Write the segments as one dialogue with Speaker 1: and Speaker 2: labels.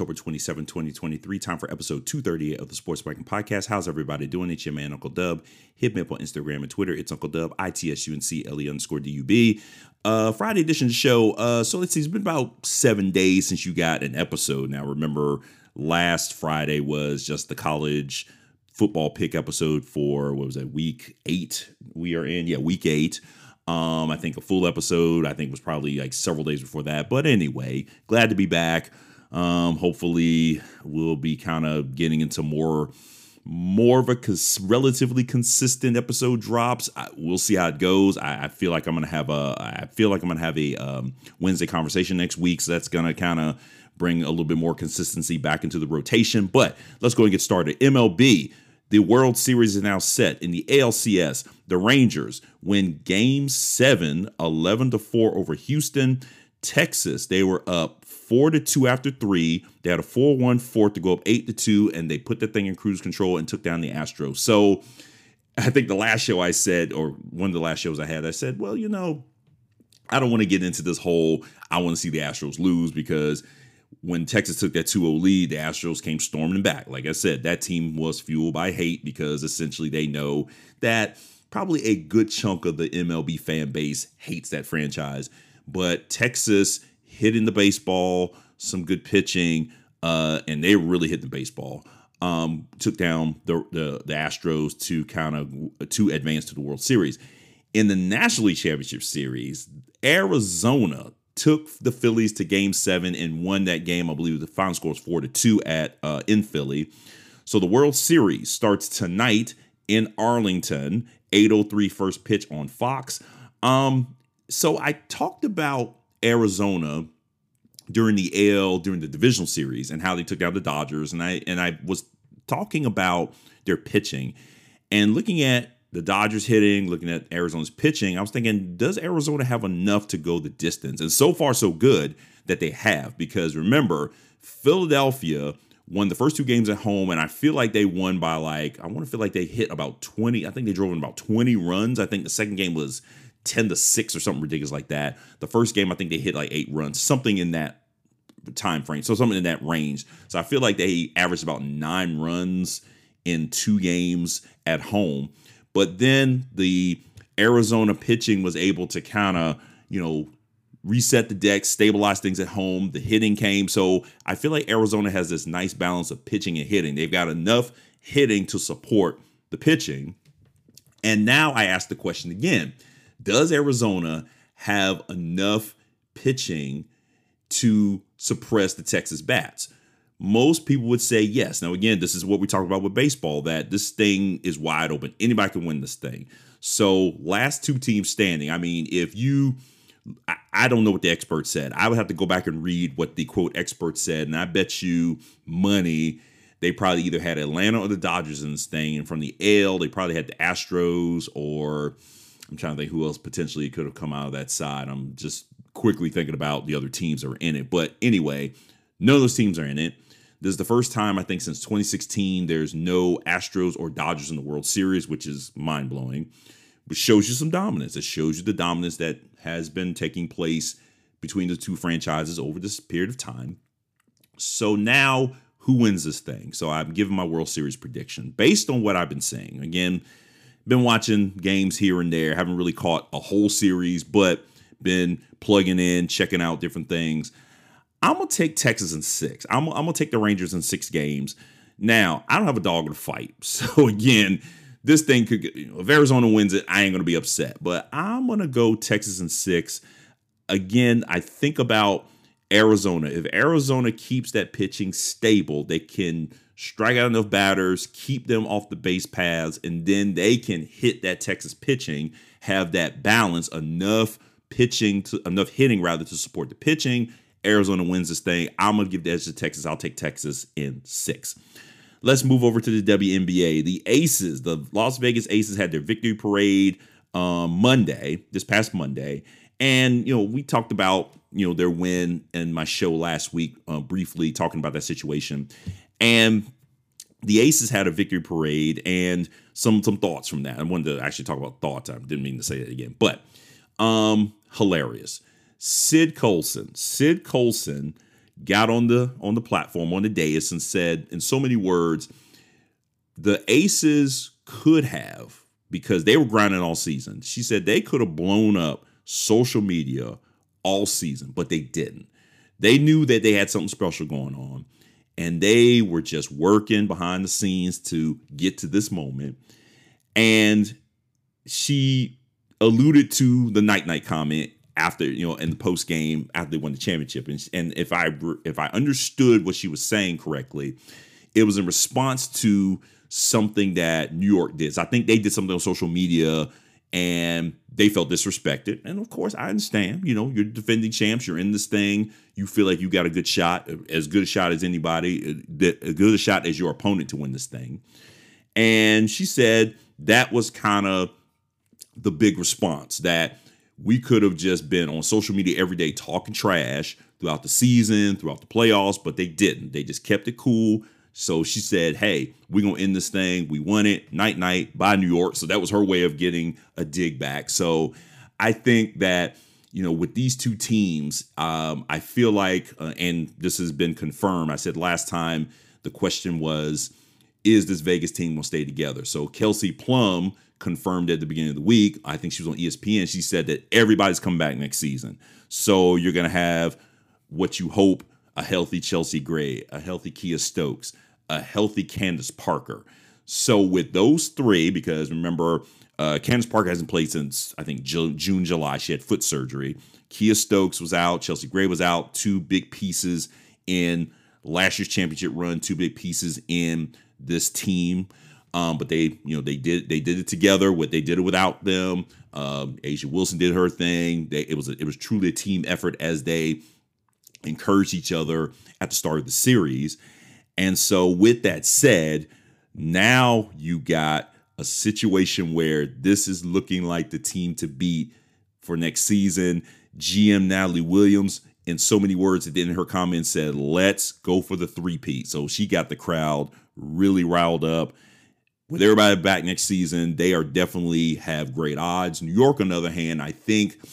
Speaker 1: October 27, 2023. Time for episode 238 of the Sports Biking Podcast. How's everybody doing? It's your man, Uncle Dub. Hit me up on Instagram and Twitter. It's Uncle Dub, I-T-S-U-N-C-L-E underscore D-U-B. Uh, Friday edition of the show. Uh, so let's see, it's been about seven days since you got an episode. Now, remember, last Friday was just the college football pick episode for, what was that, week eight we are in? Yeah, week eight. Um, I think a full episode, I think was probably like several days before that. But anyway, glad to be back. Um, hopefully we'll be kind of getting into more more of a cons- relatively consistent episode drops. I, we'll see how it goes. I, I, feel like I'm gonna have a I feel like I'm gonna have a um, Wednesday conversation next week, so that's gonna kind of bring a little bit more consistency back into the rotation. But let's go and get started. MLB. The World Series is now set in the ALCS. The Rangers win game seven, 11 to 4 over Houston. Texas, they were up four to two after three. They had a 4 1 fourth to go up eight to two, and they put the thing in cruise control and took down the Astros. So I think the last show I said, or one of the last shows I had, I said, well, you know, I don't want to get into this whole I want to see the Astros lose because when Texas took that 2-0 lead, the Astros came storming back. Like I said, that team was fueled by hate because essentially they know that probably a good chunk of the MLB fan base hates that franchise. But Texas hitting the baseball, some good pitching, uh, and they really hit the baseball. Um, took down the, the the Astros to kind of to advance to the World Series. In the National League Championship Series, Arizona took the Phillies to Game Seven and won that game. I believe the final score was four to two at uh, in Philly. So the World Series starts tonight in Arlington, 803 first pitch on Fox. Um, so I talked about Arizona during the AL during the divisional series and how they took down the Dodgers, and I and I was talking about their pitching and looking at the Dodgers hitting, looking at Arizona's pitching, I was thinking, does Arizona have enough to go the distance? And so far, so good that they have, because remember, Philadelphia won the first two games at home, and I feel like they won by like, I want to feel like they hit about 20. I think they drove in about 20 runs. I think the second game was 10 to 6 or something ridiculous like that. The first game, I think they hit like eight runs, something in that time frame. So something in that range. So I feel like they averaged about nine runs in two games at home. But then the Arizona pitching was able to kind of, you know, reset the deck, stabilize things at home. The hitting came. So I feel like Arizona has this nice balance of pitching and hitting. They've got enough hitting to support the pitching. And now I ask the question again Does Arizona have enough pitching to suppress the Texas bats? most people would say yes. Now, again, this is what we talk about with baseball that this thing is wide open. Anybody can win this thing. So, last two teams standing. I mean, if you, I, don't know what the expert said. I would have to go back and read what the quote expert said. And I bet you money they probably either had Atlanta or the Dodgers in this thing. And from the L, they probably had the Astros or I'm trying to think who else potentially could have come out of that side. I'm just quickly thinking about the other teams that are in it. But anyway, none of those teams are in it. This is the first time I think since 2016 there's no Astros or Dodgers in the World Series, which is mind blowing. Which shows you some dominance. It shows you the dominance that has been taking place between the two franchises over this period of time. So now, who wins this thing? So I'm giving my World Series prediction based on what I've been saying. Again, been watching games here and there, haven't really caught a whole series, but been plugging in, checking out different things. I'm gonna take Texas in six. I'm, I'm gonna take the Rangers in six games. Now, I don't have a dog the fight, so again, this thing could. You know, if Arizona wins it, I ain't gonna be upset. But I'm gonna go Texas in six. Again, I think about Arizona. If Arizona keeps that pitching stable, they can strike out enough batters, keep them off the base paths, and then they can hit that Texas pitching, have that balance, enough pitching to enough hitting rather to support the pitching Arizona wins this thing. I'm to give the edge to Texas. I'll take Texas in six. Let's move over to the WNBA. The Aces, the Las Vegas Aces, had their victory parade um, Monday, this past Monday. And, you know, we talked about, you know, their win in my show last week, uh, briefly talking about that situation. And the Aces had a victory parade and some some thoughts from that. I wanted to actually talk about thoughts. I didn't mean to say that again, but um hilarious. Syd Colson. Syd Colson got on the on the platform on the dais and said in so many words, the Aces could have because they were grinding all season. She said they could have blown up social media all season, but they didn't. They knew that they had something special going on, and they were just working behind the scenes to get to this moment. And she alluded to the night night comment after you know in the post game after they won the championship and, and if i if i understood what she was saying correctly it was in response to something that new york did so i think they did something on social media and they felt disrespected and of course i understand you know you're defending champs you're in this thing you feel like you got a good shot as good a shot as anybody uh, as good a shot as your opponent to win this thing and she said that was kind of the big response that we could have just been on social media every day talking trash throughout the season, throughout the playoffs, but they didn't. They just kept it cool. So she said, Hey, we're going to end this thing. We won it. Night, night, by New York. So that was her way of getting a dig back. So I think that, you know, with these two teams, um, I feel like, uh, and this has been confirmed. I said last time the question was, is this Vegas team going to stay together? So Kelsey Plum confirmed at the beginning of the week. I think she was on ESPN. She said that everybody's coming back next season. So you're going to have what you hope a healthy Chelsea Gray, a healthy Kiah Stokes, a healthy Candace Parker. So with those three, because remember, uh, Candace Parker hasn't played since I think June, July. She had foot surgery. Kiah Stokes was out. Chelsea Gray was out. Two big pieces in last year's championship run. Two big pieces in this team. Um, but they, you know, they did they did it together. What they did it without them. Um, A'ja Wilson did her thing. They, it was a, it was truly a team effort as they encouraged each other at the start of the series. And so, with that said, now you got a situation where this is looking like the team to beat for next season. GM Natalie Williams, in so many words, at the end of her comments, said, "Let's go for the three-peat." So she got the crowd really riled up with everybody back next season, they are definitely have great odds. New York, on the other hand, I think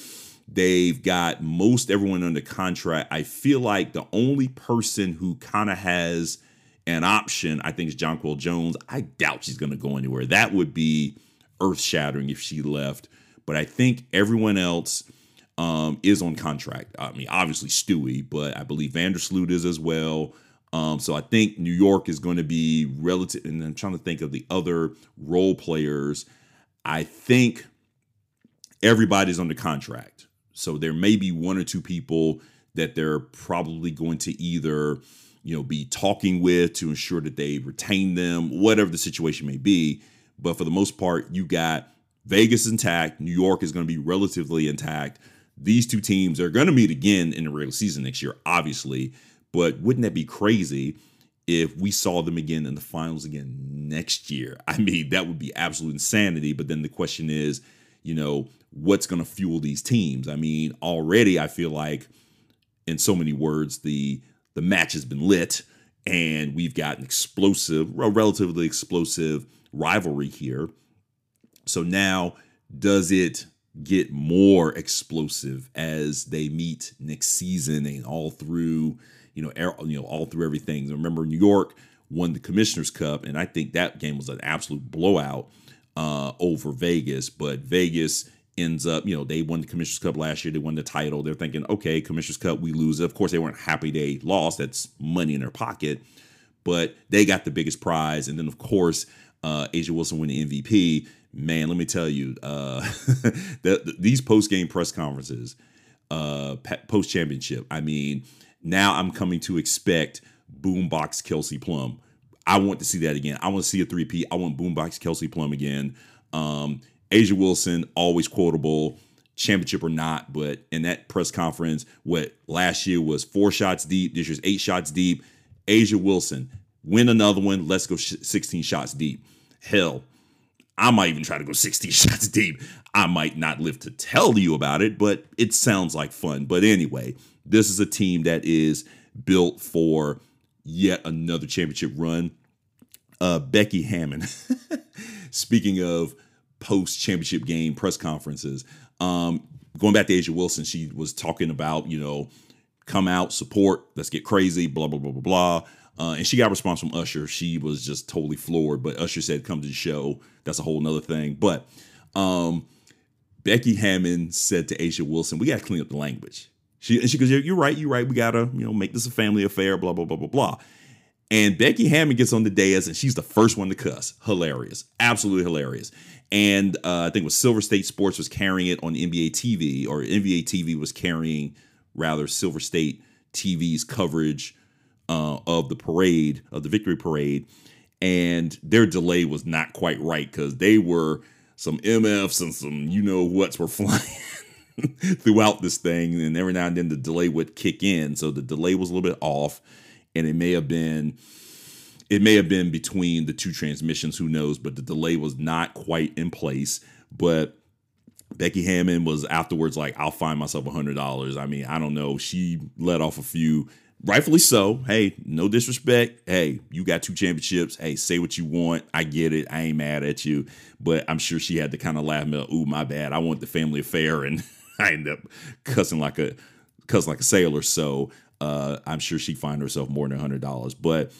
Speaker 1: they've got most everyone under contract. I feel like the only person who kind of has an option, I think, is Jonquel Jones. I doubt she's going to go anywhere. That would be earth shattering if she left. But I think everyone else um, is on contract. I mean, obviously Stewie, but I believe Vandersloot is as well. Um, so I think New York is going to be relative. And I'm trying to think of the other role players. I think everybody's under contract. So there may be one or two people that they're probably going to either, you know, be talking with to ensure that they retain them, whatever the situation may be. But for the most part, you got Vegas intact. New York is going to be relatively intact. These two teams are going to meet again in the regular season next year, obviously. But wouldn't that be crazy if we saw them again in the finals again next year? I mean, that would be absolute insanity. But then the question is, you know, what's going to fuel these teams? I mean, already I feel like, in so many words, the the match has been lit, and we've got an explosive, a relatively explosive rivalry here. So now, does it get more explosive as they meet next season and all through? you know, air, you know, all through everything. Remember, New York won the Commissioner's Cup, and I think that game was an absolute blowout uh, over Vegas. But Vegas ends up, you know, they won the Commissioner's Cup last year. They won the title. They're thinking, okay, Commissioner's Cup, we lose. Of course, they weren't happy they lost. That's money in their pocket. But they got the biggest prize. And then, of course, uh, A'ja Wilson won the MVP. Man, let me tell you, uh, the, the, these post game press conferences, uh, post championship, I mean, now I'm coming to expect Boombox Kelsey Plum. I want to see that again. I want to see a 3P. I want Boombox Kelsey Plum again. Um, A'ja Wilson, always quotable, championship or not. But in that press conference, what last year was four shots deep, this year's eight shots deep. A'ja Wilson, win another one. Let's go 16 shots deep. Hell, I might even try to go 16 shots deep. I might not live to tell you about it, but it sounds like fun. But anyway, this is a team that is built for yet another championship run. Uh, Becky Hammon, speaking of post championship game press conferences, um, going back to A'ja Wilson, she was talking about, you know, come out, support, let's get crazy, blah, blah, blah, blah, blah. Uh, and she got a response from Usher. She was just totally floored. But Usher said, come to the show. That's a whole nother thing. But um, Becky Hammon said to A'ja Wilson, we got to clean up the language. She, and she goes, you're right, you're right. We got to, you know, make this a family affair, blah, blah, blah, blah, blah. And Becky Hammon gets on the dais and she's the first one to cuss. Hilarious. Absolutely hilarious. And uh, I think it was Silver State Sports was carrying it on NBA TV, or NBA TV was carrying rather Silver State TV's coverage uh, of the parade, of the victory parade. And their delay was not quite right because they were some MFs and some you know what's were flying throughout this thing. And every now and then the delay would kick in. So the delay was a little bit off. And it may have been it may have been between the two transmissions, who knows, but the delay was not quite in place. But Becky Hammon was afterwards like, I'll find myself a hundred dollars. I mean, I don't know. She let off a few, rightfully so. Hey, no disrespect. Hey, you got two championships. Hey, say what you want. I get it. I ain't mad at you. But I'm sure she had to kind of laugh about, ooh, my bad. I want the family affair. And I end up cussing like a cussing like a sailor. So uh, I'm sure she'd find herself more than hundred dollars. But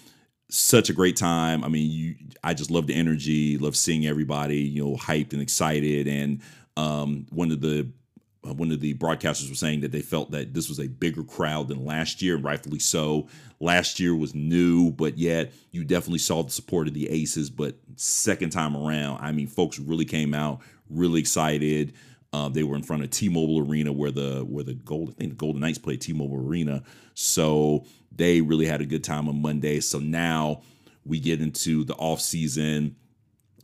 Speaker 1: such a great time. I mean, you I just love the energy, love seeing everybody, you know, hyped and excited. And um, one of the one of the broadcasters was saying that they felt that this was a bigger crowd than last year, and rightfully so. Last year was new, but yet you definitely saw the support of the Aces. But second time around, I mean, folks really came out, really excited. Uh, they were in front of T-Mobile Arena, where the where the Gold I think the Golden Knights played T-Mobile Arena. So they really had a good time on Monday. So now we get into the off season.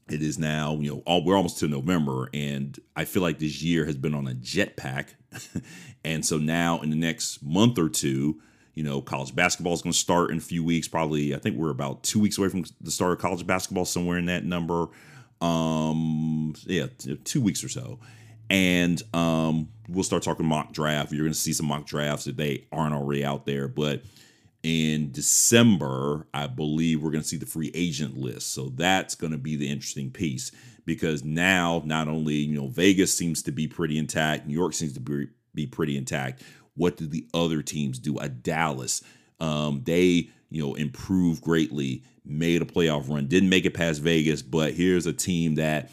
Speaker 1: It is now, you know, all, we're almost to November, and I feel like this year has been on a jetpack. and so now, in the next month or two, you know, college basketball is going to start in a few weeks. Probably, I think we're about two weeks away from the start of college basketball, somewhere in that number. Um, yeah, two weeks or so and um, we'll start talking mock draft. You're going to see some mock drafts if they aren't already out there. But in December, I believe we're going to see the free agent list. So that's going to be the interesting piece because now not only you know Vegas seems to be pretty intact, New York seems to be be pretty intact. What do the other teams do? A Dallas, um, they you know improved greatly, made a playoff run, didn't make it past Vegas, but here's a team that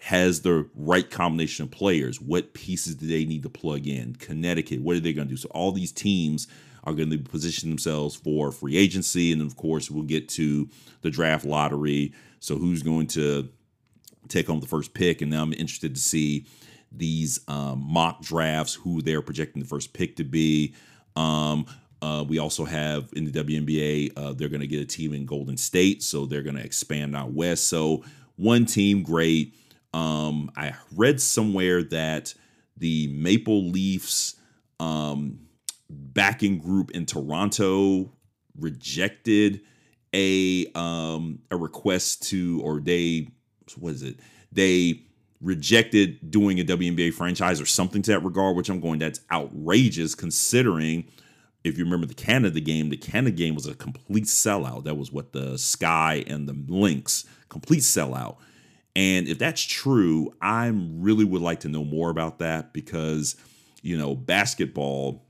Speaker 1: has the right combination of players. What pieces do they need to plug in? Connecticut, what are they going to do? So all these teams are going to position themselves for free agency, and of course we'll get to the draft lottery. So who's going to take home the first pick? And now I'm interested to see these um, mock drafts, who they're projecting the first pick to be. Um, uh, we also have in the WNBA, uh, they're going to get a team in Golden State, so they're going to expand out west. So one team, great um, I read somewhere that the Maple Leafs um, backing group in Toronto rejected a um, a request to, or they what is it? They rejected doing a WNBA franchise or something to that regard, which I'm going, that's outrageous considering if you remember the Canada game, the Canada game was a complete sellout. That was what the Sky and the Lynx complete sellout. And if that's true, I really would like to know more about that because, you know, basketball,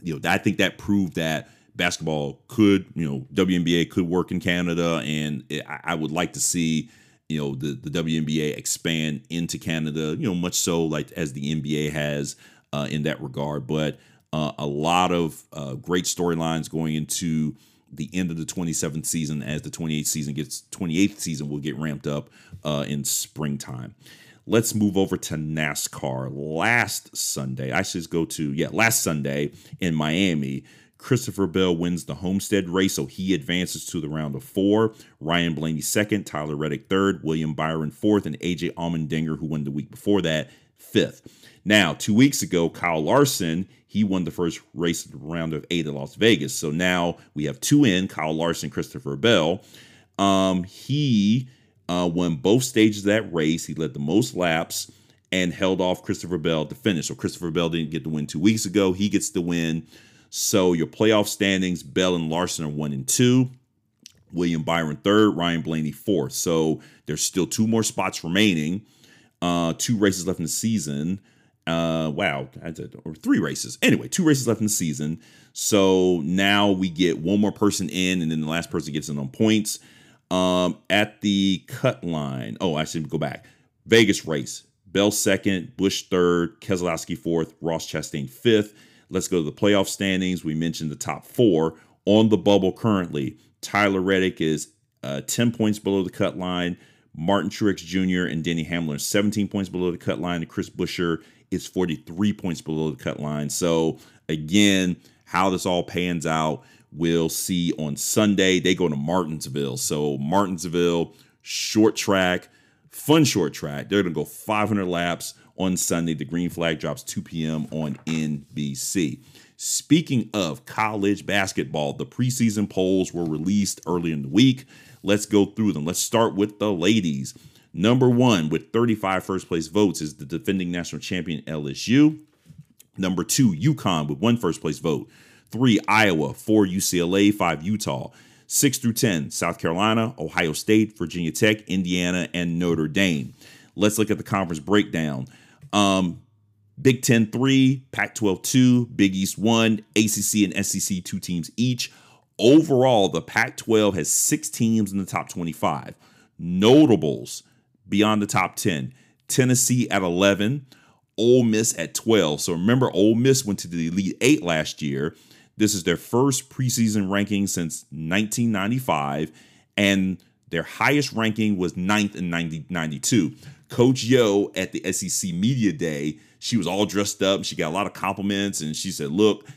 Speaker 1: you know, I think that proved that basketball could, you know, WNBA could work in Canada. And I would like to see, you know, the, the WNBA expand into Canada, you know, much so like as the NBA has uh, in that regard. But uh, a lot of uh, great storylines going into the end of the 27th season as the 28th season gets 28th season will get ramped up uh, in springtime. Let's move over to NASCAR. Last Sunday, I should go to yeah, last Sunday in Miami. Christopher Bell wins the Homestead race, so he advances to the round of four. Ryan Blaney second, Tyler Reddick third, William Byron fourth, and AJ Allmendinger, who won the week before that, fifth. Now, two weeks ago, Kyle Larson, he won the first race of the round of eight at Las Vegas. So now we have two in Kyle Larson, Christopher Bell. Um, he uh, won both stages of that race. He led the most laps and held off Christopher Bell to finish. So Christopher Bell didn't get the win two weeks ago. He gets the win. So your playoff standings, Bell and Larson are one and two. William Byron third, Ryan Blaney fourth. So there's still two more spots remaining. Uh, two races left in the season Uh, wow, did or three races. Anyway, two races left in the season. So now we get one more person in, and then the last person gets in on points. Um, at the cut line. Oh, I should go back. Vegas race. Bell second, Busch third, Keselowski fourth, Ross Chastain fifth. Let's go to the playoff standings. We mentioned the top four on the bubble currently. Tyler Reddick is uh, 10 points below the cut line. Martin Truex Jr. and Denny Hamlin are 17 points below the cut line. Chris Buescher is 43 points below the cut line. So, again, how this all pans out, we'll see on Sunday. They go to Martinsville. So, Martinsville, short track, fun short track. They're going to go 500 laps on Sunday. The green flag drops 2 p.m. on NBC. Speaking of college basketball, the preseason polls were released early in the week. Let's go through them. Let's start with the ladies. Number one, with 35 first place votes, is the defending national champion LSU. Number two, UConn with one first place vote. Three, Iowa. Four, UCLA. Five, Utah. Six through 10, South Carolina, Ohio State, Virginia Tech, Indiana, and Notre Dame. Let's look at the conference breakdown. Um, Big Ten 3, Pac 12 2, Big East 1, ACC and SEC 2 teams each. Overall, the Pac 12 has six teams in the top 25. Notables beyond the top 10 Tennessee at 11, Ole Miss at 12. So remember, Ole Miss went to the Elite Eight last year. This is their first preseason ranking since 1995, and their highest ranking was ninth in 90, 92. Coach Yo at the SEC Media Day she was all dressed up. She got a lot of compliments, and she said, "Look,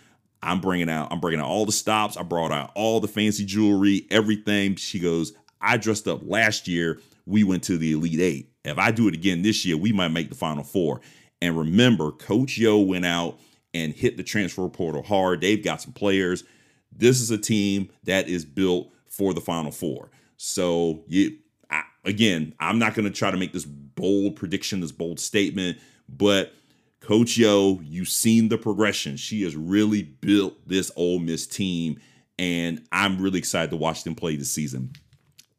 Speaker 1: I'm bringing out, I'm bringing out all the stops. I brought out all the fancy jewelry, everything." She goes, "I dressed up last year. We went to the Elite Eight. If I do it again this year, we might make the Final Four. And remember, Coach Yo went out and hit the transfer portal hard. They've got some players. This is a team that is built for the Final Four. So you, I, again, I'm not going to try to make this bold prediction, this bold statement, but Coach Yo, you've seen the progression. She has really built this Ole Miss team, and I'm really excited to watch them play this season.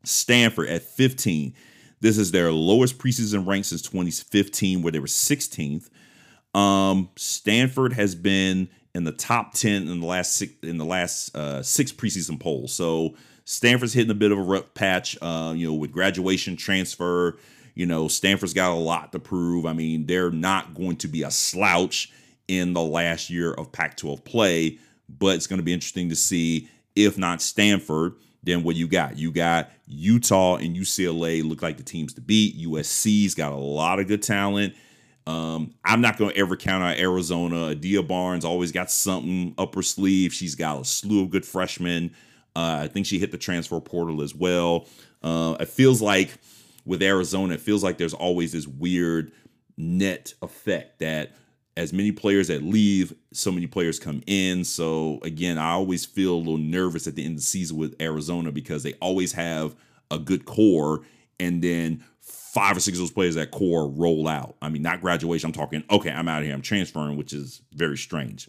Speaker 1: Stanford at 15. This is their lowest preseason rank since 2015, where they were 16th. Um, Stanford has been in the top 10 in the last six in the last uh, six preseason polls. So Stanford's hitting a bit of a rough patch, uh, you know, with graduation transfer you know, Stanford's got a lot to prove. I mean, they're not going to be a slouch in the last year of Pac 12 play, but it's going to be interesting to see if not Stanford, then what you got? You got Utah and UCLA look like the teams to beat. USC's got a lot of good talent. Um, I'm not going to ever count out Arizona. Adia Barnes always got something up her sleeve. She's got a slew of good freshmen. Uh, I think she hit the transfer portal as well. Uh, it feels like with Arizona, it feels like there's always this weird net effect that as many players that leave, so many players come in. So again, I always feel a little nervous at the end of the season with Arizona because they always have a good core and then five or six of those players that core roll out. I mean, not graduation. I'm talking, okay, I'm out of here. I'm transferring, which is very strange.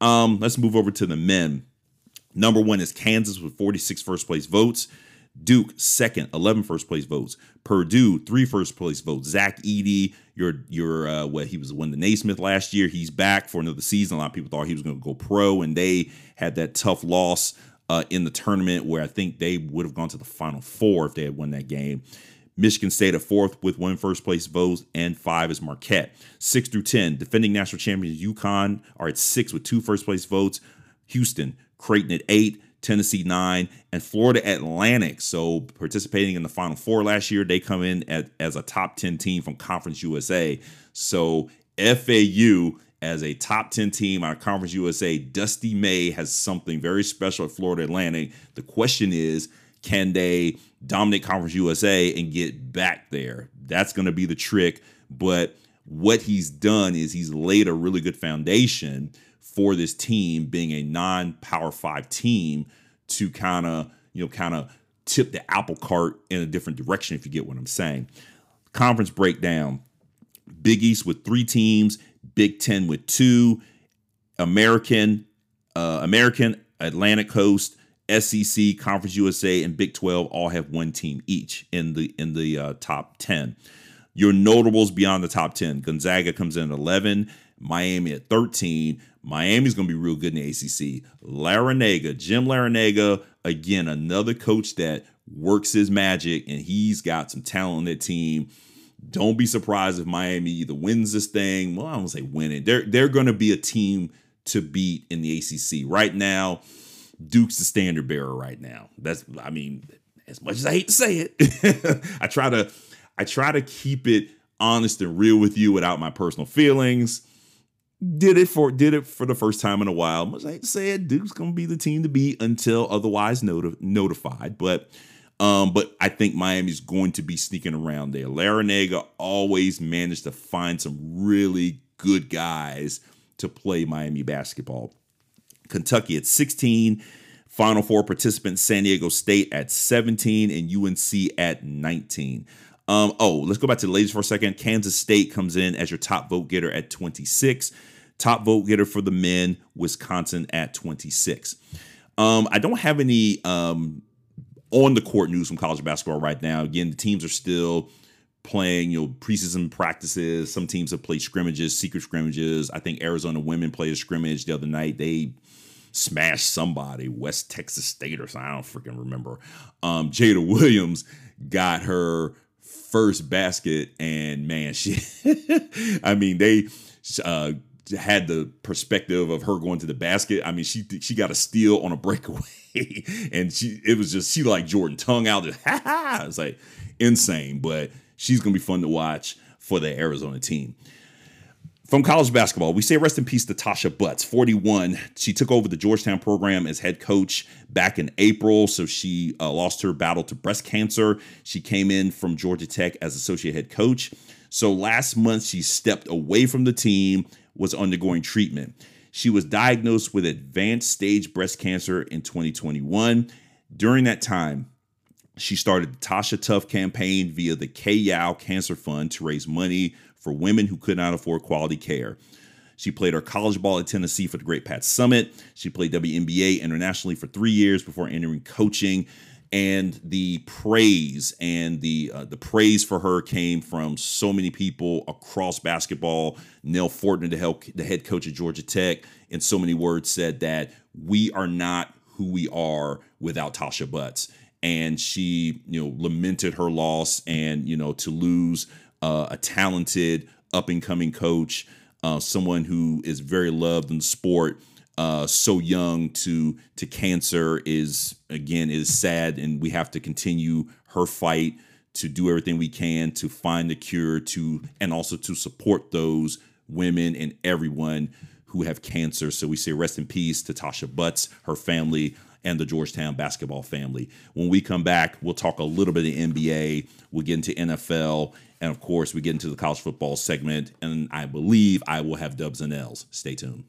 Speaker 1: Um, let's move over to the men. Number one is Kansas with 46 first place votes. Duke second, 11 first place votes. Purdue three first place votes. Zach Edey, your your uh, what he was won the Naismith last year. He's back for another season. A lot of people thought he was going to go pro, and they had that tough loss uh, in the tournament where I think they would have gone to the Final Four if they had won that game. Michigan State at fourth with one first place vote, and five is Marquette. Six through ten, defending national champions UConn are at six with two first place votes. Houston, Creighton at eight. Tennessee nine, and Florida Atlantic. So participating in the Final Four last year, they come in at, as a top 10 team from Conference USA. So FAU as a top 10 team on Conference USA, Dusty May has something very special at Florida Atlantic. The question is, can they dominate Conference USA and get back there? That's going to be the trick. But what he's done is he's laid a really good foundation for this team being a non-power five team to kind of you know kind of tip the apple cart in a different direction if you get what i'm saying. Conference breakdown. Big east with three teams big ten with two american uh, american atlantic coast sec conference usa and big 12 all have one team each in the in the uh, top 10 Your notables beyond the top 10. Gonzaga comes in at 11, Miami at 13. Miami's going to be real good in the ACC. Larrañaga, Jim Larrañaga, again, another coach that works his magic and he's got some talent on that team. Don't be surprised if Miami either wins this thing. Well, I don't say winning. They're they're going to be a team to beat in the ACC. Right now, Duke's the standard bearer right now. That's I mean, as much as I hate to say it, I try to I try to keep it honest and real with you without my personal feelings. Did it for did it for the first time in a while. Much I hate to say Duke's gonna be the team to beat until otherwise noti- notified. But um, but I think Miami's going to be sneaking around there. Larrañaga always managed to find some really good guys to play Miami basketball. Kentucky at 16, Final Four participants San Diego State at 17, and UNC at 19. Um, oh, let's go back to the ladies for a second. Kansas State comes in as your top vote getter at 26. Top vote getter for the men, Wisconsin at 26. Um, I don't have any um, on the court news from college basketball right now. Again, the teams are still playing, you know, preseason practices. Some teams have played scrimmages, secret scrimmages. I think Arizona women played a scrimmage the other night. They smashed somebody, West Texas State or something. I don't freaking remember. Um, Jada Williams got her first basket, and man, she, I mean, they uh, had the perspective of her going to the basket. I mean, she she got a steal on a breakaway, and she it was just she like Jordan tongue out, just ha ha. It's like insane, but she's gonna be fun to watch for the Arizona team. From college basketball, we say rest in peace to Tasha Butts, 41. She took over the Georgetown program as head coach back in April. So she uh, lost her battle to breast cancer. She came in from Georgia Tech as associate head coach. So last month, she stepped away from the team, was undergoing treatment. She was diagnosed with advanced stage breast cancer in 2021. During that time, she started the Tasha Tough campaign via the Kay Yow Cancer Fund to raise money for women who could not afford quality care. She played her college ball at Tennessee for the Great Pat Summitt. She played WNBA internationally for three years before entering coaching. And the praise and the uh, the praise for her came from so many people across basketball. Nell Fortner, the, the head coach of Georgia Tech, in so many words, said that we are not who we are without Tasha Butts and she you know lamented her loss and you know to lose uh, a talented up and coming coach, uh, someone who is very loved in the sport. Uh, so young to to cancer is again is sad, and we have to continue her fight to do everything we can to find the cure to and also to support those women and everyone who have cancer. So we say rest in peace to Tasha Butts, her family, and the Georgetown basketball family. When we come back, we'll talk a little bit of NBA. We'll get into NFL and of course, we get into the college football segment, and I believe I will have dubs and L's. Stay tuned.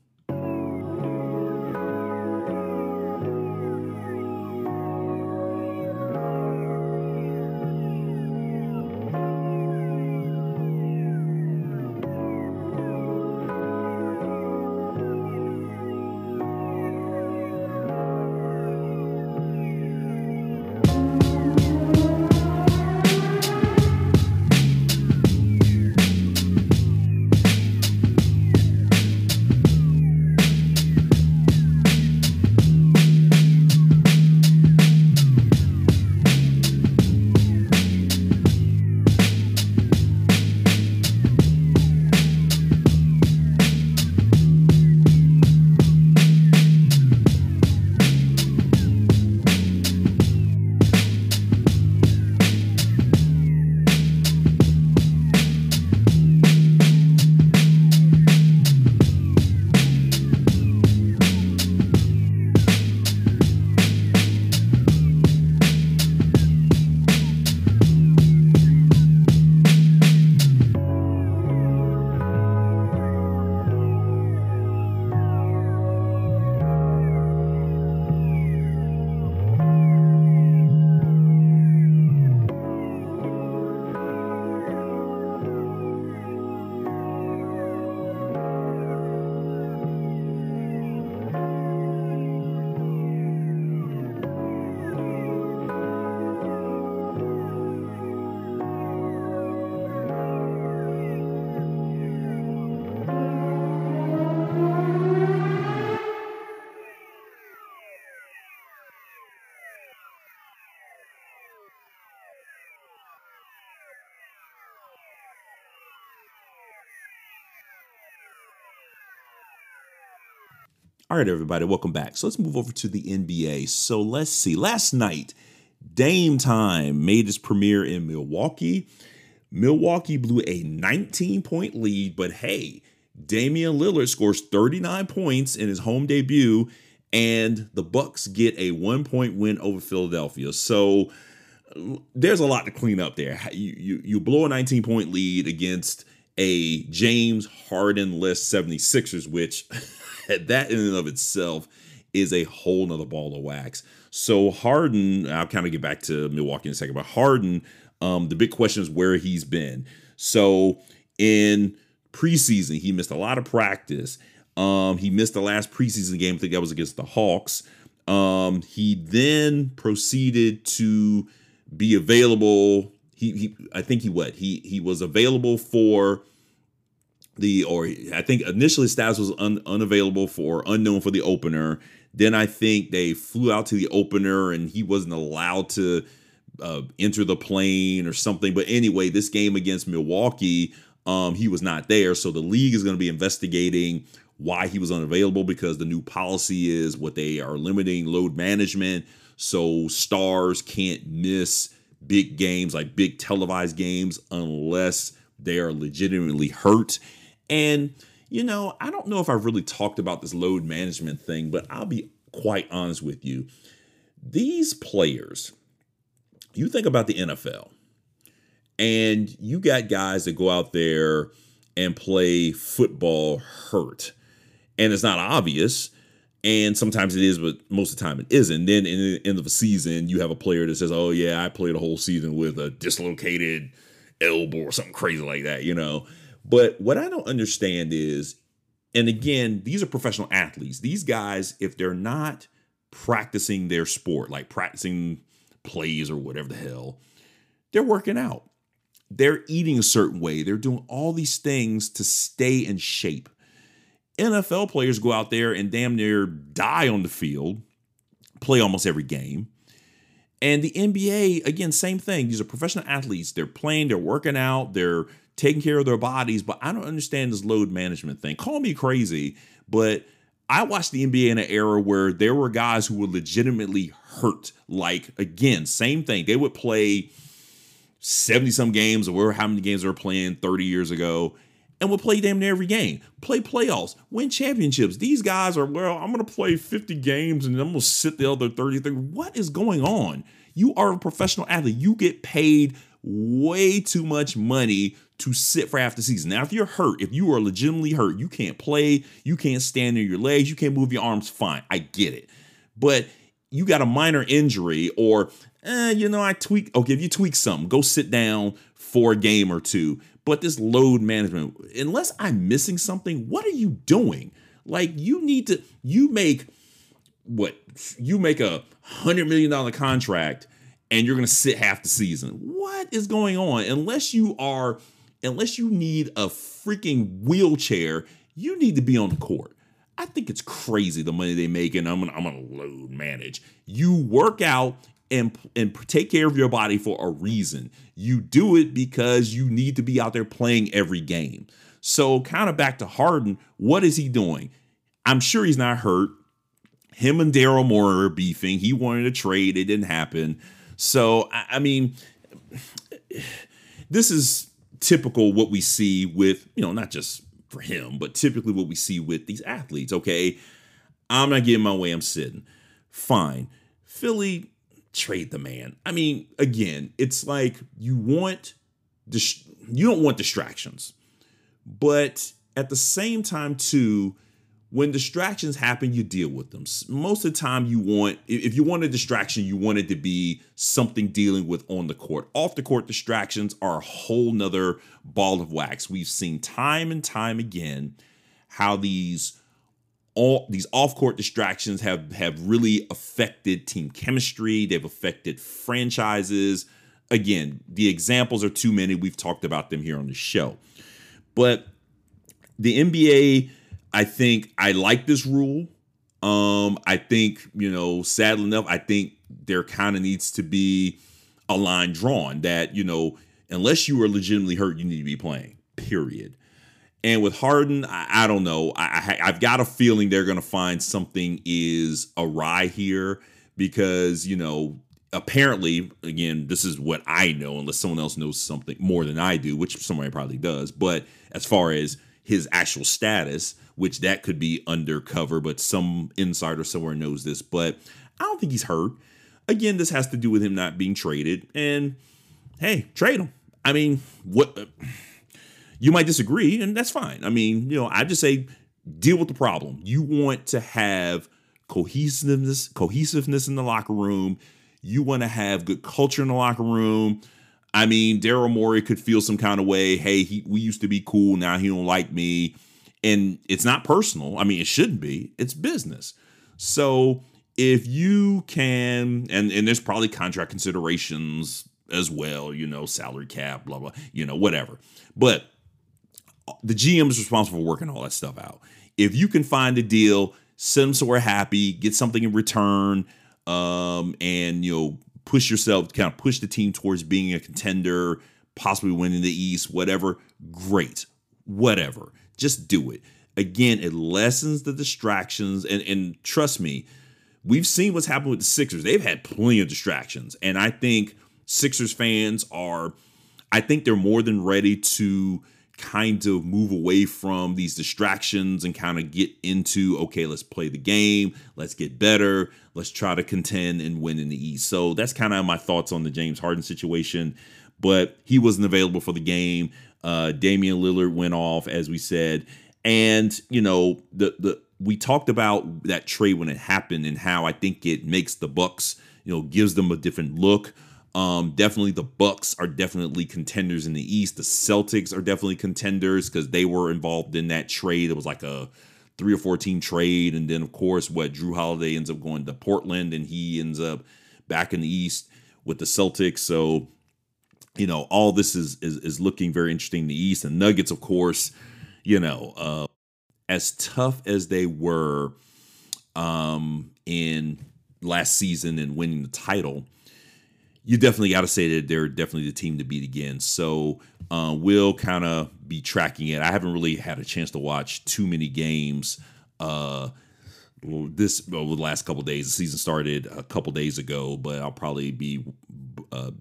Speaker 1: All right, everybody, welcome back. So let's move over to the NBA. So let's see. Last night, Dame Time made his premiere in Milwaukee. Milwaukee blew a 19 point lead, but hey, Damian Lillard scores 39 points in his home debut, and the Bucks get a one point win over Philadelphia. So there's a lot to clean up there. You you, you blow a 19 point lead against a James Harden less 76ers, which that in and of itself is a whole nother ball of wax. So Harden, I'll kind of get back to Milwaukee in a second, but Harden, um, the big question is where he's been. So in preseason, he missed a lot of practice. Um, he missed the last preseason game. I think that was against the Hawks. Um, he then proceeded to be available. He, he I think he what he he was available for the or I think initially status was un, unavailable for unknown for the opener. Then I think they flew out to the opener and he wasn't allowed to uh, enter the plane or something. But anyway, this game against Milwaukee, um, he was not there. So the league is going to be investigating why he was unavailable because the new policy is what they are limiting load management. So stars can't miss big games like big televised games unless they are legitimately hurt. And, you know, I don't know if I've really talked about this load management thing, but I'll be quite honest with you. These players, you think about the NFL, and you got guys that go out there and play football hurt. And it's not obvious. And sometimes it is, but most of the time it isn't. Then in the end of a season, you have a player that says, Oh, yeah, I played a whole season with a dislocated elbow or something crazy like that, you know. But what I don't understand is, and again, these are professional athletes. These guys, if they're not practicing their sport, like practicing plays or whatever the hell, they're working out. They're eating a certain way. They're doing all these things to stay in shape. NFL players go out there and damn near die on the field, play almost every game. And the NBA, again, same thing. These are professional athletes. They're playing, they're working out, they're taking care of their bodies, but I don't understand this load management thing. Call me crazy, but I watched the NBA in an era where there were guys who were legitimately hurt. Like, again, same thing. They would play 70 some games or how many games they were playing 30 years ago and would play damn near every game, play playoffs, win championships. These guys are, well, I'm going to play 50 games and I'm going to sit the other 33. What is going on? You are a professional athlete. You get paid way too much money to sit for half the season. Now, if you're hurt, if you are legitimately hurt, you can't play, you can't stand on your legs, you can't move your arms, fine. I get it. But you got a minor injury or, eh, you know, I tweak. Okay, if you tweak something, go sit down for a game or two. But this load management, unless I'm missing something, what are you doing? Like, you need to, you make what? You make a hundred million dollar contract and you're to sit half the season. What is going on? Unless you are, unless you need a freaking wheelchair, you need to be on the court. I think it's crazy the money they make, and I'm gonna, I'm gonna load manage. You work out and and take care of your body for a reason. You do it because you need to be out there playing every game. So, kind of back to Harden, what is he doing? I'm sure he's not hurt. Him and Daryl Morey are beefing. He wanted a trade, it didn't happen. So, I, I mean, this is typical what we see with, you know, not just for him, but typically what we see with these athletes. Okay, I'm not getting my way, I'm sitting. Fine. Philly, trade the man. I mean, again, it's like you want dis- you don't want distractions. But at the same time too, when distractions happen, you deal with them. Most of the time, you want, if you want a distraction, you want it to be something dealing with on the court. Off the court distractions are a whole nother ball of wax. We've seen time and time again how these all these off-court distractions have have really affected team chemistry. They've affected franchises. Again, the examples are too many. We've talked about them here on the show. But the NBA I think I like this rule. Um, I think, you know, sadly enough, I think there kind of needs to be a line drawn that, you know, unless you are legitimately hurt, you need to be playing, period. And with Harden, I, I don't know. I, I, have got a feeling they're going to find something is awry here because, you know, apparently, again, this is what I know, unless someone else knows something more than I do, which somebody probably does. But as far as his actual status, which that could be undercover, but some insider somewhere knows this. But I don't think he's hurt. Again, this has to do with him not being traded. And hey, trade him. I mean, what you might disagree, and that's fine. I mean, you know, I just say deal with the problem. You want to have cohesiveness, cohesiveness in the locker room. You want to have good culture in the locker room. I mean, Daryl Morey could feel some kind of way. Hey, he, we used to be cool. Now he don't like me, and it's not personal. I mean, it shouldn't be. It's business. So if you can, and and there's probably contract considerations as well. You know, salary cap, blah blah. You know, whatever. But the GM is responsible for working all that stuff out. If you can find a deal, send them somewhere happy, get something in return, um, and you know push yourself, kind of push the team towards being a contender, possibly winning the East, whatever. Great, whatever. Just do it. Again, it lessens the distractions, and and trust me, we've seen what's happened with the Sixers. They've had plenty of distractions, and I think Sixers fans are. I think they're more than ready to kind of move away from these distractions and kind of get into okay let's play the game let's get better let's try to contend and win in the east so that's kind of my thoughts on the james harden situation but he wasn't available for the game uh damian lillard went off as we said and you know the the we talked about that trade when it happened and how i think it makes the bucks you know gives them a different look um, definitely the Bucks are definitely contenders in the East. The Celtics are definitely contenders because they were involved in that trade. It was like a three or four team trade, and then of course, what Jrue Holiday ends up going to Portland, and he ends up back in the East with the Celtics. So, you know, all this is is, is looking very interesting in the East. And Nuggets, of course, you know, uh, as tough as they were um, in last season and winning the title you definitely got to say that they're definitely the team to beat again. So uh, we'll kind of be tracking it. I haven't really had a chance to watch too many games. Uh, this over the last couple days, the season started a couple days ago, but I'll probably be uh,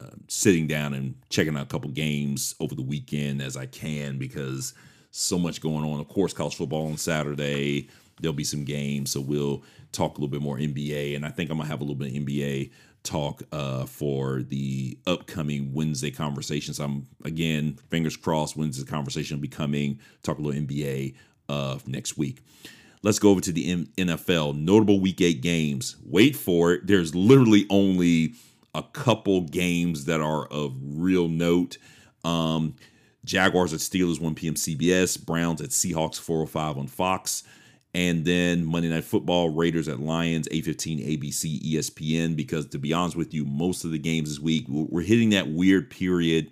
Speaker 1: uh, sitting down and checking out a couple games over the weekend as I can because so much going on. Of course, college football on Saturday. There'll be some games, so we'll talk a little bit more NBA, and I think I'm gonna have a little bit of NBA talk uh, for the upcoming Wednesday conversations. I'm again, fingers crossed, Wednesday conversation will be coming. Talk a little NBA uh, next week. Let's go over to the NFL. Notable Week Eight games. Wait for it. There's literally only a couple games that are of real note. Um, Jaguars at Steelers 1 p.m. CBS. Browns at Seahawks 405 on Fox. And then Monday Night Football, Raiders at Lions, 8:15 ABC, ESPN. Because to be honest with you, most of the games this week we're hitting that weird period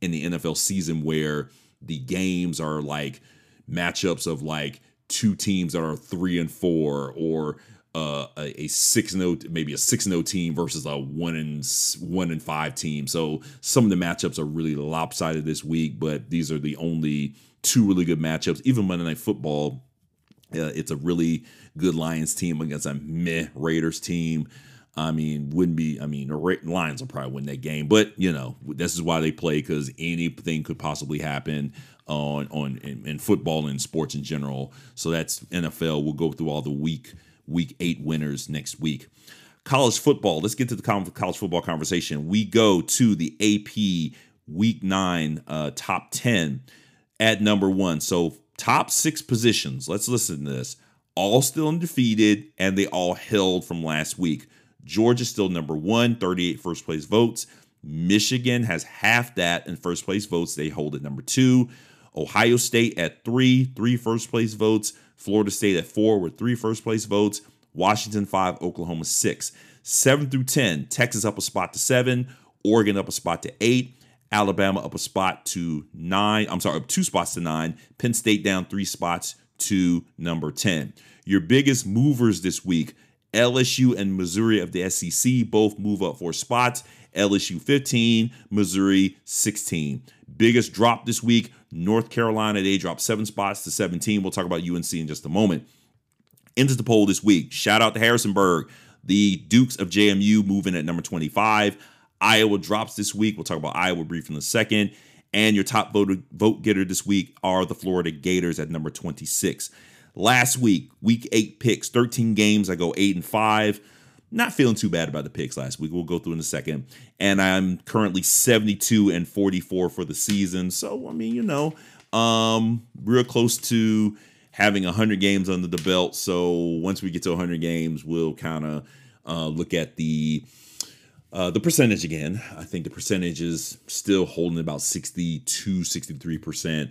Speaker 1: in the NFL season where the games are like matchups of like two teams that are three and four, or uh, a, a six note, maybe a six note team versus a one and one and five team. So some of the matchups are really lopsided this week, but these are the only two really good matchups. Even Monday Night Football uh, it's a really good Lions team against a meh Raiders team. I mean, wouldn't be. I mean, the Lions will probably win that game, but you know, this is why they play because anything could possibly happen on on in, in, football and sports in general. So that's NFL. We'll go through all the week week eight winners next week. College football. Let's get to the college football conversation. We go to the AP Week Nine uh, top ten at number one. So top six positions, let's listen to this, all still undefeated, and they all held from last week. Georgia still number one, 38 first place votes. Michigan has half that in first place votes. They hold at number two. Ohio State at three, three first place votes. Florida State at four with three first place votes. Washington five, Oklahoma six. Seven through 10, Texas up a spot to seven, Oregon up a spot to eight, Alabama up a spot to nine. I'm sorry, up two spots to nine. Penn State down three spots to number 10. Your biggest movers this week LSU and Missouri of the SEC both move up four spots. LSU 15, Missouri 16. Biggest drop this week, North Carolina. They dropped seven spots to 17. We'll talk about UNC in just a moment. Into the poll this week. Shout out to Harrisonburg. The Dukes of JMU moving at number 25. Iowa drops this week. We'll talk about Iowa briefly in a second. And your top vote, vote getter this week are the Florida Gators at number 26. Last week, week eight picks, 13 games. I go eight and five. Not feeling too bad about the picks last week. We'll go through in a second. And I'm currently 72 and 44 for the season. So, I mean, you know, um, real close to having 100 games under the belt. So once we get to 100 games, we'll kind of uh, look at the uh, the percentage again. I think the percentage is still holding about 62, 63 percent.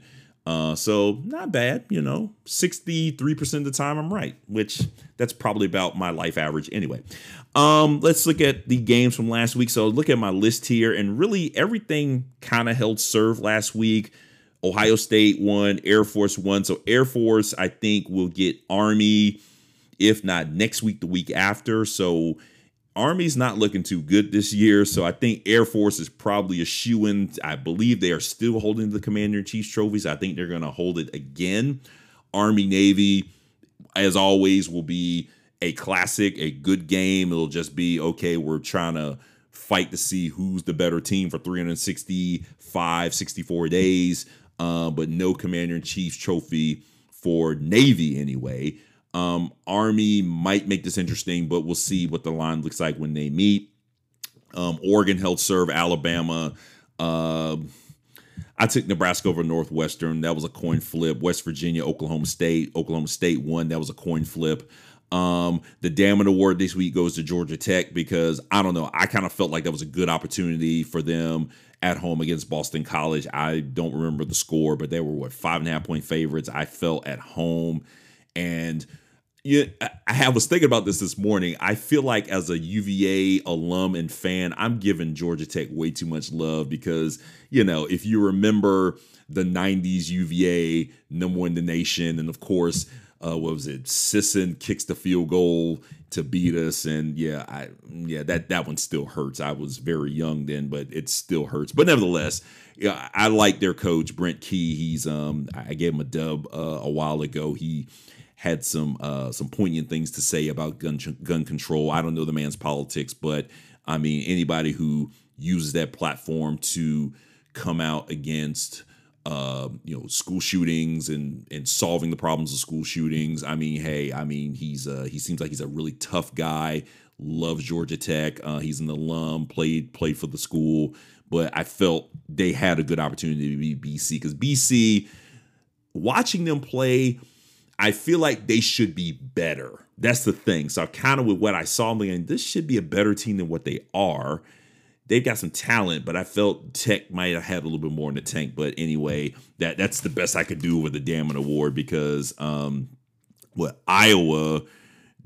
Speaker 1: Uh, so not bad, you know, 63% of the time I'm right, which that's probably about my life average anyway. Um, let's look at the games from last week. So look at my list here, and really everything kind of held serve last week. Ohio State won, Air Force won. So Air Force, I think, will get Army, if not next week, the week after. So Army's not looking too good this year, so I think Air Force is probably a shoe in. I believe they are still holding the Commander in Chief's trophies. I think they're going to hold it again. Army Navy, as always, will be a classic, a good game. It'll just be okay. We're trying to fight to see who's the better team for 365, 64 days, uh, but no Commander in Chief's trophy for Navy anyway. Um, Army might make this interesting, but we'll see what the line looks like when they meet. Um, Oregon held serve Alabama. Uh, I took Nebraska over Northwestern. That was a coin flip. West Virginia, Oklahoma State. Oklahoma State won. That was a coin flip. Um, the Damon Award this week goes to Georgia Tech because I don't know. I kind of felt like that was a good opportunity for them at home against Boston College. I don't remember the score, but they were what five and a half point favorites. I felt at home and yeah, I was thinking about this this morning. I feel like as a UVA alum and fan, I'm giving Georgia Tech way too much love because, you know, if you remember the 90s UVA, number one in the nation, and of course, uh, what was it? Sisson kicks the field goal to beat us, and yeah, I yeah that that one still hurts. I was very young then, but it still hurts. But nevertheless, yeah, I like their coach Brent Key. He's um I gave him a dub uh, a while ago. He had some uh, some poignant things to say about gun gun control. I don't know the man's politics, but I mean anybody who uses that platform to come out against uh, you know school shootings and and solving the problems of school shootings. I mean, hey, I mean he's uh, he seems like he's a really tough guy. Loves Georgia Tech. Uh, he's an alum. Played played for the school, but I felt they had a good opportunity to be BC because BC watching them play I feel like they should be better. That's the thing. So kind of with what I saw, I'm thinking this should be a better team than what they are. They've got some talent, but I felt Tech might have had a little bit more in the tank. But anyway, that that's the best I could do with the Damon Award because um what Iowa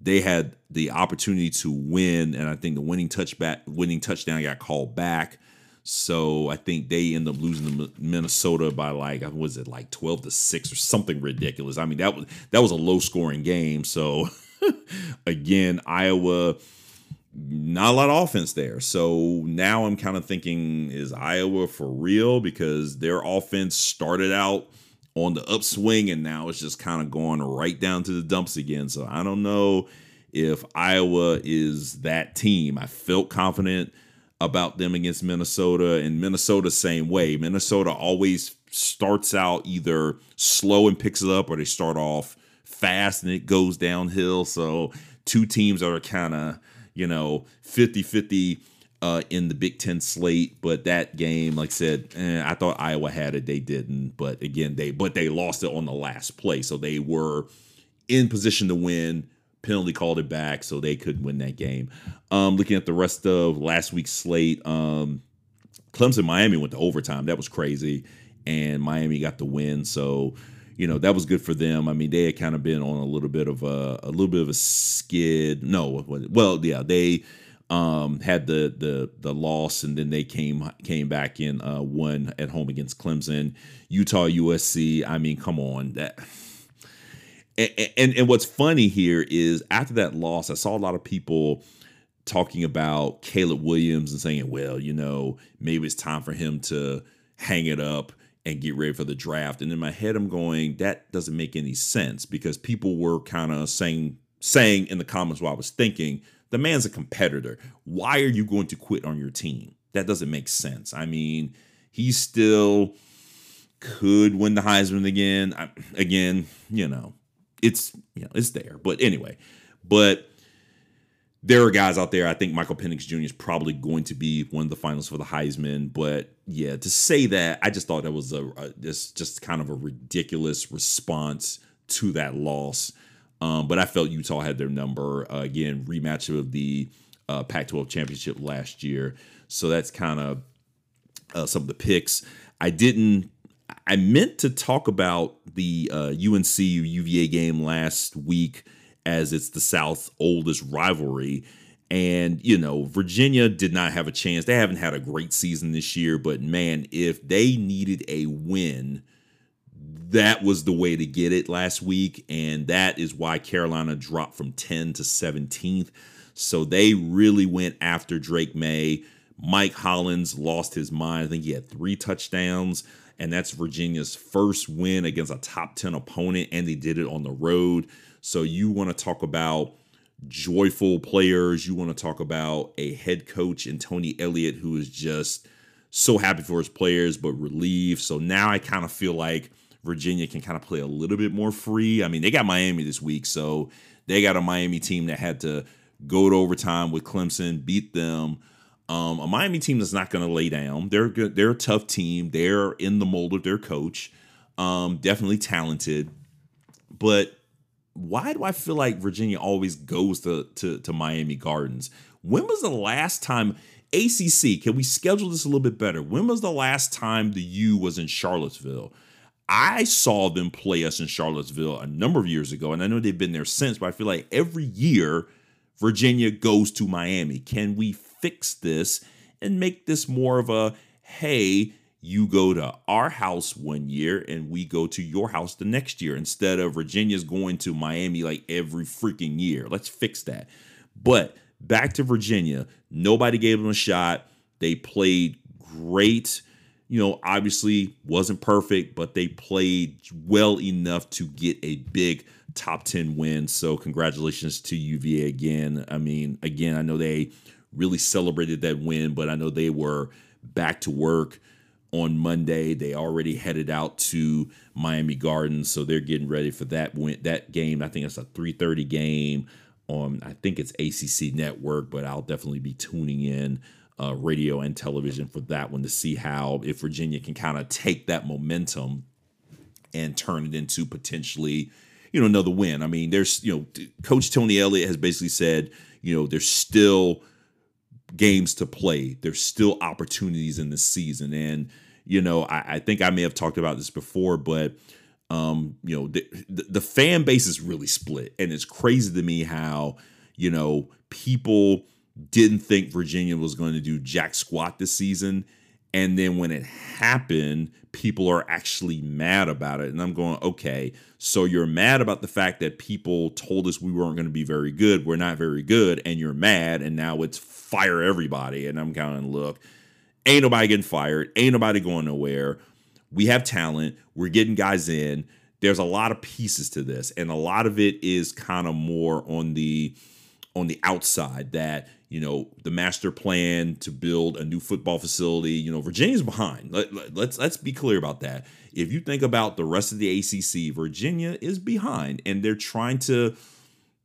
Speaker 1: they had the opportunity to win, and I think the winning touchback winning touchdown got called back. So I think they end up losing to Minnesota by like was it like twelve to six or something ridiculous. I mean that was that was a low scoring game. So again, Iowa not a lot of offense there. So now I'm kind of thinking is Iowa for real because their offense started out on the upswing and now it's just kind of going right down to the dumps again. So I don't know if Iowa is that team. I felt confident about them against Minnesota, and Minnesota same way. Minnesota always starts out either slow and picks it up, or they start off fast and it goes downhill. So two teams are kind of you know 50-50 uh, in the Big Ten slate, but that game, like I said, eh, I thought Iowa had it, they didn't. But again, they but they lost it on the last play, so they were in position to win penalty called it back, so they couldn't win that game. Um, looking at the rest of last week's slate, um, Clemson Miami went to overtime. That was crazy, and Miami got the win. So you know that was good for them. I mean, they had kind of been on a little bit of a a little bit of a skid. No, well, yeah, they um, had the the the loss, and then they came came back in uh, at home against Clemson, Utah, USC. I mean, come on, that and, and, and what's funny here is after that loss, I saw a lot of people talking about Caleb Williams and saying, well, you know, maybe it's time for him to hang it up and get ready for the draft. And in my head, I'm going, that doesn't make any sense because people were kind of saying saying in the comments while I was thinking, the man's a competitor. Why are you going to quit on your team? That doesn't make sense. I mean, he still could win the Heisman again. I, again, you know, it's you know it's there. But anyway, but there are guys out there. I think Michael Penix Jr. is probably going to be one of the finalists for the Heisman. But yeah, to say that, I just thought that was a, a this just kind of a ridiculous response to that loss. Um, but I felt Utah had their number uh, again. Rematch of the uh, Pac-12 championship last year, so that's kind of uh, some of the picks. I didn't I meant to talk about the uh, UNC UVA game last week as it's the South's oldest rivalry. And, you know, Virginia did not have a chance. They haven't had a great season this year, but man, if they needed a win, that was the way to get it last week. And that is why Carolina dropped from 10 to 17th. So they really went after Drake Maye. Mike Hollins lost his mind. I think he had three touchdowns and that's Virginia's first win against a top 10 opponent, and they did it on the road. So you want to talk about joyful players, you want to talk about a head coach in Tony Elliott who is just so happy for his players, but relieved. So now I kind of feel like Virginia can kind of play a little bit more free. I mean, they got Miami this week, so they got a Miami team that had to go to overtime with Clemson, beat them. Um, a Miami team that's not going to lay down. They're good. They're a tough team. They're in the mold of their coach. Um, definitely talented, but why do I feel like Virginia always goes to, to to Miami Gardens? When was the last time ACC? Can we schedule this a little bit better? When was the last time the U was in Charlottesville? I saw them play us in Charlottesville a number of years ago, and I know they've been there since. But I feel like every year Virginia goes to Miami. Can we fix this and make this more of a hey, you go to our house one year and we go to your house the next year instead of Virginia's going to Miami like every freaking year. Let's fix that. But back to Virginia, nobody gave them a shot. They played great. You know, obviously wasn't perfect, but they played well enough to get a big top 10 win. So, congratulations to UVA again. I mean, again, I know they really celebrated that win, but I know they were back to work on Monday. They already headed out to Miami Gardens, so they're getting ready for that win that game. I think it's a 3:30 game on I think it's ACC network, but I'll definitely be tuning in uh, radio and television for that one to see how if Virginia can kind of take that momentum and turn it into potentially you know another win. I mean, there's you know Coach Tony Elliott has basically said you know there's still games to play. There's still opportunities in the season. And, you know, I, I, think I may have talked about this before, but, um, you know, the, the, the fan base is really split. And it's crazy to me how, you know, people didn't think Virginia was going to do jack squat this season. And then when it happened, people are actually mad about it. And I'm going, okay, so you're mad about the fact that people told us we weren't going to be very good. We're not very good. And you're mad. And now it's fire everybody. And I'm kind of, look, ain't nobody getting fired. Ain't nobody going nowhere. We have talent. We're getting guys in. There's a lot of pieces to this. And a lot of it is kind of more on the on the outside that you know the master plan to build a new football facility you know virginia's behind. Let, let, let's let's be clear about that. If you think about the rest of the acc virginia is behind and they're trying to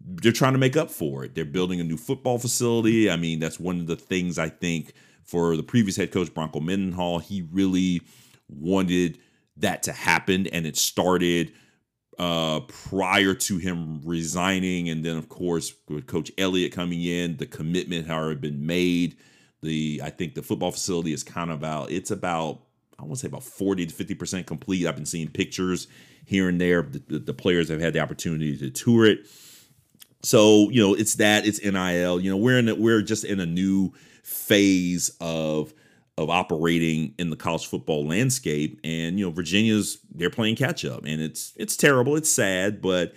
Speaker 1: they're trying to make up for it. They're building a new football facility. I mean that's one of the things i think for the previous head coach bronco mendenhall he really wanted that to happen and it started uh, prior to him resigning, and then of course with Coach Elliott coming in, the commitment had already been made. The I think the football facility is kind of about it's about I want to say about forty to fifty percent complete. I've been seeing pictures here and there. The, the, the players have had the opportunity to tour it. So you know it's that it's NIL. You know we're in a, we're just in a new phase of of operating in the college football landscape. And you know, Virginia's they're playing catch up, and it's it's terrible, it's sad, but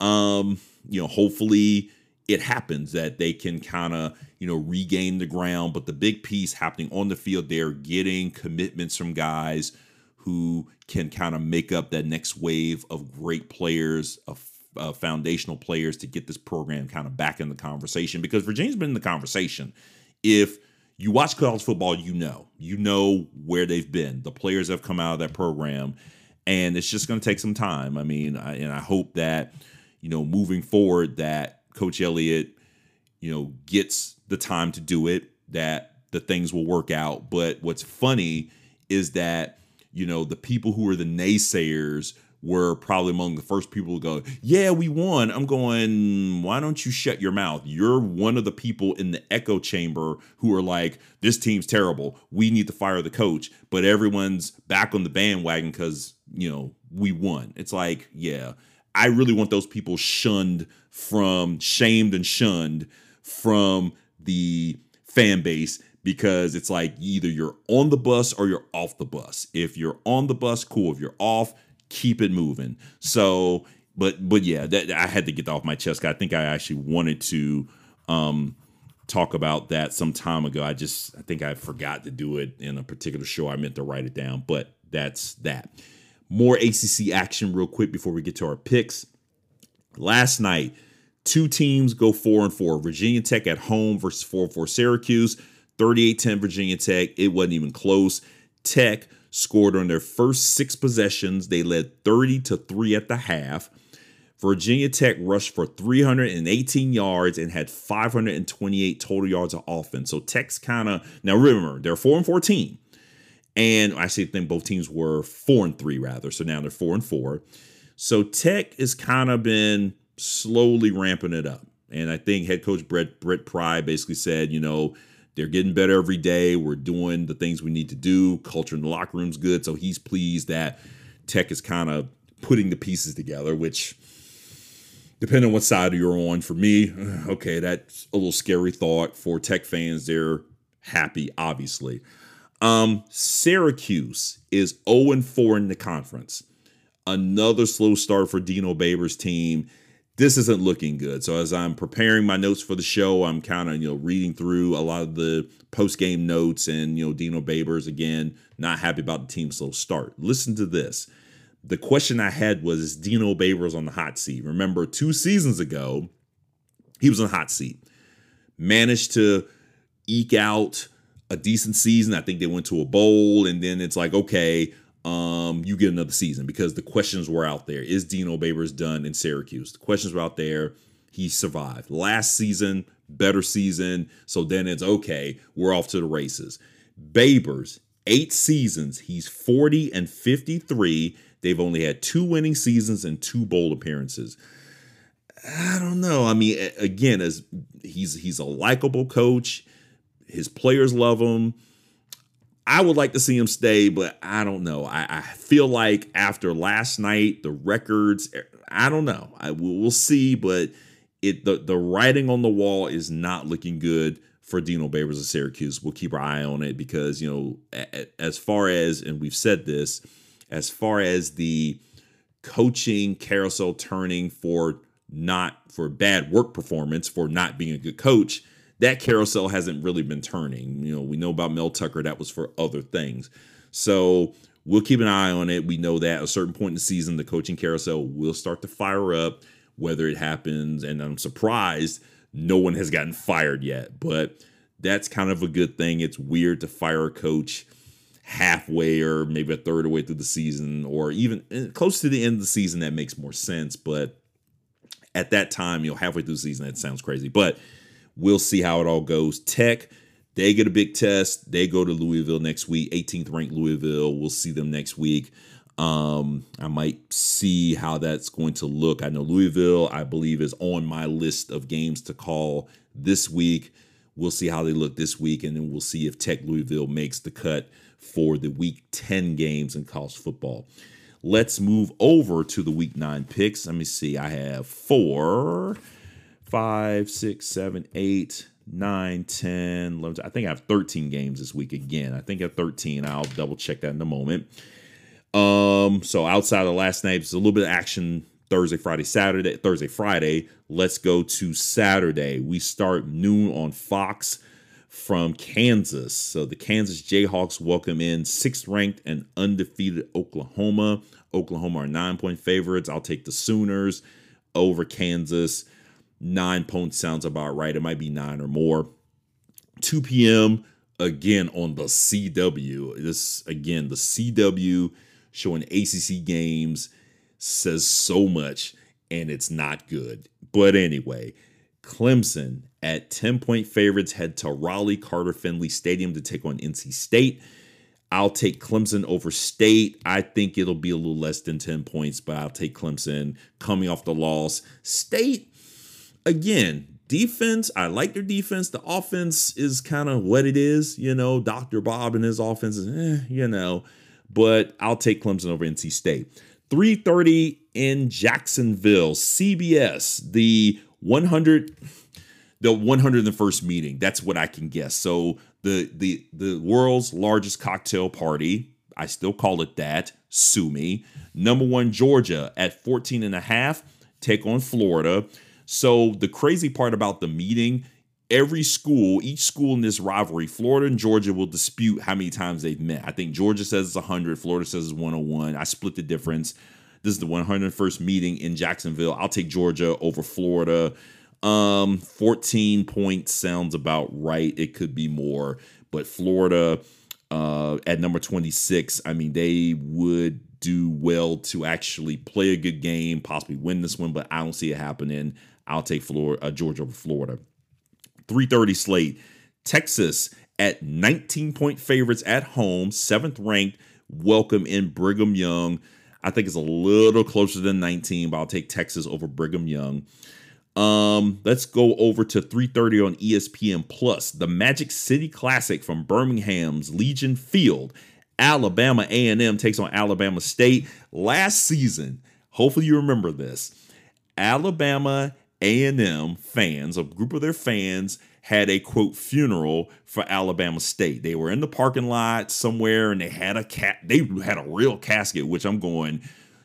Speaker 1: Um, you know, hopefully it happens that they can kind of, you know, regain the ground. But the big piece happening on the field, they're getting commitments from guys who can kind of make up that next wave of great players, of uh, foundational players to get this program kind of back in the conversation because Virginia's been in the conversation. If you watch college football, you know, you know where they've been. The players have come out of that program, and it's just going to take some time. I mean, I, and I hope that you know moving forward that Coach Elliott, you know, gets the time to do it. That the things will work out. But what's funny is that you know the people who are the naysayers were probably among the first people to go, Yeah, we won. I'm going, Why don't you shut your mouth? You're one of the people in the echo chamber who are like, This team's terrible. We need to fire the coach. But everyone's back on the bandwagon because, you know, we won. It's like, Yeah, I really want those people shunned from, shamed and shunned from the fan base because it's like either you're on the bus or you're off the bus. If you're on the bus, cool. If you're off, keep it moving. So, but but yeah, that I had to get off my chest. I think I actually wanted to um talk about that some time ago. I just I think I forgot to do it in a particular show. I meant to write it down, but that's that. More ACC action real quick before we get to our picks. Last night, two teams go 4 and 4. Virginia Tech at home versus 4 and 4 Syracuse. 38-10 Virginia Tech. It wasn't even close. Tech scored on their first six possessions. They led 30 to 3 at the half. Virginia Tech rushed for 318 yards and had 528 total yards of offense. So Tech's kind of now remember they're four and 14, and I actually think both teams were four and three rather. So now they're four and four. So Tech has kind of been slowly ramping it up, and I think head coach Brent Brent Pry basically said, you know, they're getting better every day. We're doing the things we need to do. Culture in the locker room's good. So he's pleased that Tech is kind of putting the pieces together, which, depending on what side you're on, for me, okay, that's a little scary thought. For Tech fans, they're happy, obviously. Um, Syracuse is 0 4 in the conference. Another slow start for Dino Babers' team this isn't looking good. So as I'm preparing my notes for the show, I'm kind of you know reading through a lot of the post game notes, and you know Dino Babers again not happy about the team's slow start. Listen to this. The question I had was is Dino Babers on the hot seat? Remember two seasons ago, he was on the hot seat, managed to eke out a decent season. I think they went to a bowl, and then it's like okay um, you get another season because the questions were out there. Is Dino Babers done in Syracuse? The questions were out there. He survived. Last season, better season. So then it's okay. We're off to the races. Babers, eight seasons. He's 40 and 53. They've only had two winning seasons and two bowl appearances. I don't know. I mean, again, as he's he's a likable coach. His players love him I would like to see him stay, but I don't know. I, I feel like after last night, the records, eh, I don't know. I will we'll see, but it the the writing on the wall is not looking good for Dino Babers of Syracuse. We'll keep our eye on it because you know, as far as and we've said this, as far as the coaching carousel turning for not for bad work performance for not being a good coach that carousel hasn't really been turning. You know, we know about Mel Tucker, that was for other things. So we'll keep an eye on it. We know that at a certain point in the season, the coaching carousel will start to fire up, whether it happens. And I'm surprised no one has gotten fired yet, but that's kind of a good thing. It's weird to fire a coach halfway or maybe a third of the way through the season or even eh, close to the end of the season. That makes more sense. But at that time, you know, halfway through the season, that sounds crazy. But We'll see how it all goes. Tech, they get a big test. They go to Louisville next week, 18th ranked Louisville. We'll see them next week. Um, I might see how that's going to look. I know Louisville, I believe, is on my list of games to call this week. We'll see how they look this week, and then we'll see if Tech Louisville makes the cut for the week 10 games in college football. Let's move over to the week nine picks. Let me see. I have four five, six, seven, eight, nine, 10, 11. I think I have 13 games this week again. I think I have 13. I'll double check that in a moment. Um, so outside of last night, it's a little bit of action Thursday, Friday, Saturday, Thursday, Friday. Let's go to Saturday. We start noon on Fox from Kansas. So the Kansas Jayhawks welcome in sixth ranked and undefeated Oklahoma. Oklahoma are nine point favorites. I'll take the Sooners over Kansas. Nine points sounds about right. It might be nine or more. 2 p.m. again on the CW. This again, the CW showing ACC games says so much and it's not good. But anyway, Clemson at 10 point favorites head to Raleigh Carter Finley Stadium to take on NC State. I'll take Clemson over State. I think it'll be a little less than 10 points, but I'll take Clemson coming off the loss. State, again, defense, I like their defense. The offense is kind of what it is, you know. Dr. Bob and his offense is, eh, you know, but I'll take Clemson over NC State. 3:30 in Jacksonville, CBS, the 100 the 101st meeting. That's what I can guess. So the the the world's largest cocktail party, I still call it that, sue me. Number 1 Georgia at 14 and a half take on Florida. So the crazy part about the meeting, every school, each school in this rivalry, Florida and Georgia will dispute how many times they've met. I think Georgia says it's 100, Florida says it's 101. I split the difference. This is the 101st meeting in Jacksonville. I'll take Georgia over Florida. Um, 14 points sounds about right. It could be more, but Florida uh, at number 26, I mean, they would do well to actually play a good game, possibly win this one, but I don't see it happening. I'll take Florida, uh, Georgia over Florida. 330 slate. Texas at 19 point favorites at home, seventh ranked. Welcome in Brigham Young. I think it's a little closer than 19, but I'll take Texas over Brigham Young. Um, let's go over to 3:30 on ESPN Plus. The Magic City Classic from Birmingham's Legion Field. Alabama A&M takes on Alabama State last season. Hopefully you remember this. Alabama A&M fans, a group of their fans had a quote funeral for Alabama State. They were in the parking lot somewhere and they had a cat they had a real casket which I'm going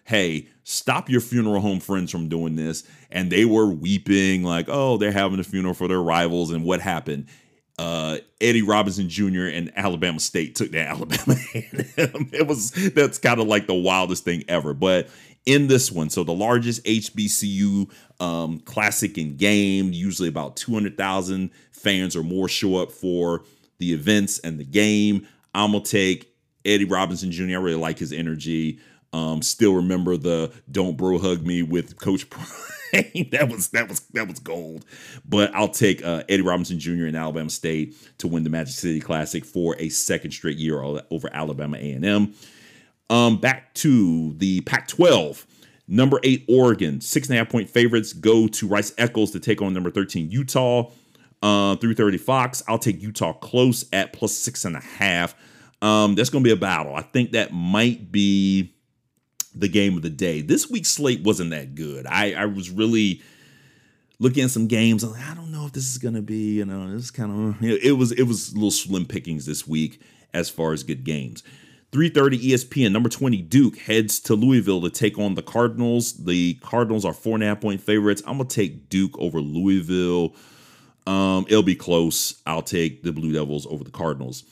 Speaker 1: hey, stop your funeral home friends from doing this. And they were weeping, like, oh, they're having a funeral for their rivals. And what happened? Uh, Eddie Robinson Jr. and Alabama State took that Alabama. it was that's kind of like the wildest thing ever. But in this one, so the largest HBCU um, classic in game, usually about 200,000 fans or more show up for the events and the game. I'm gonna take Eddie Robinson Jr. I really like his energy. Um, still remember the "Don't Bro Hug Me" with Coach Prime. that was that was that was gold. But I'll take uh, Eddie Robinson Jr. in Alabama State to win the Magic City Classic for a second straight year over Alabama A&M. Um, back to the Pac-12. Number eight, Oregon, six and a half point favorites go to Rice Eccles to take on number 13, Utah. Uh, 330 Fox. I'll take Utah close at plus six and a half. Um, that's going to be a battle. I think that might be the game of the day. This week's slate wasn't that good. I, I was really looking at some games. Like, I don't know if this is gonna be, you know, this kind of it was it was a little slim pickings this week as far as good games. 3:30 ESPN number 20 Duke heads to Louisville to take on the Cardinals. The Cardinals are four and a half point favorites. I'm gonna take Duke over Louisville. Um, it'll be close. I'll take the Blue Devils over the Cardinals.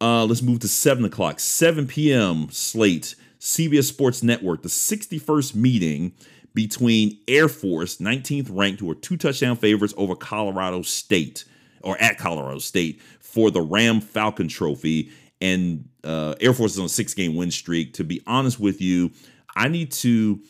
Speaker 1: Uh, let's move to seven o'clock, 7 p.m. slate. CBS Sports Network, the 61st meeting between Air Force, 19th ranked, who are two touchdown favorites over Colorado State or at Colorado State for the Ram Falcon Trophy. And uh, Air Force is on a six game win streak. To be honest with you, I need to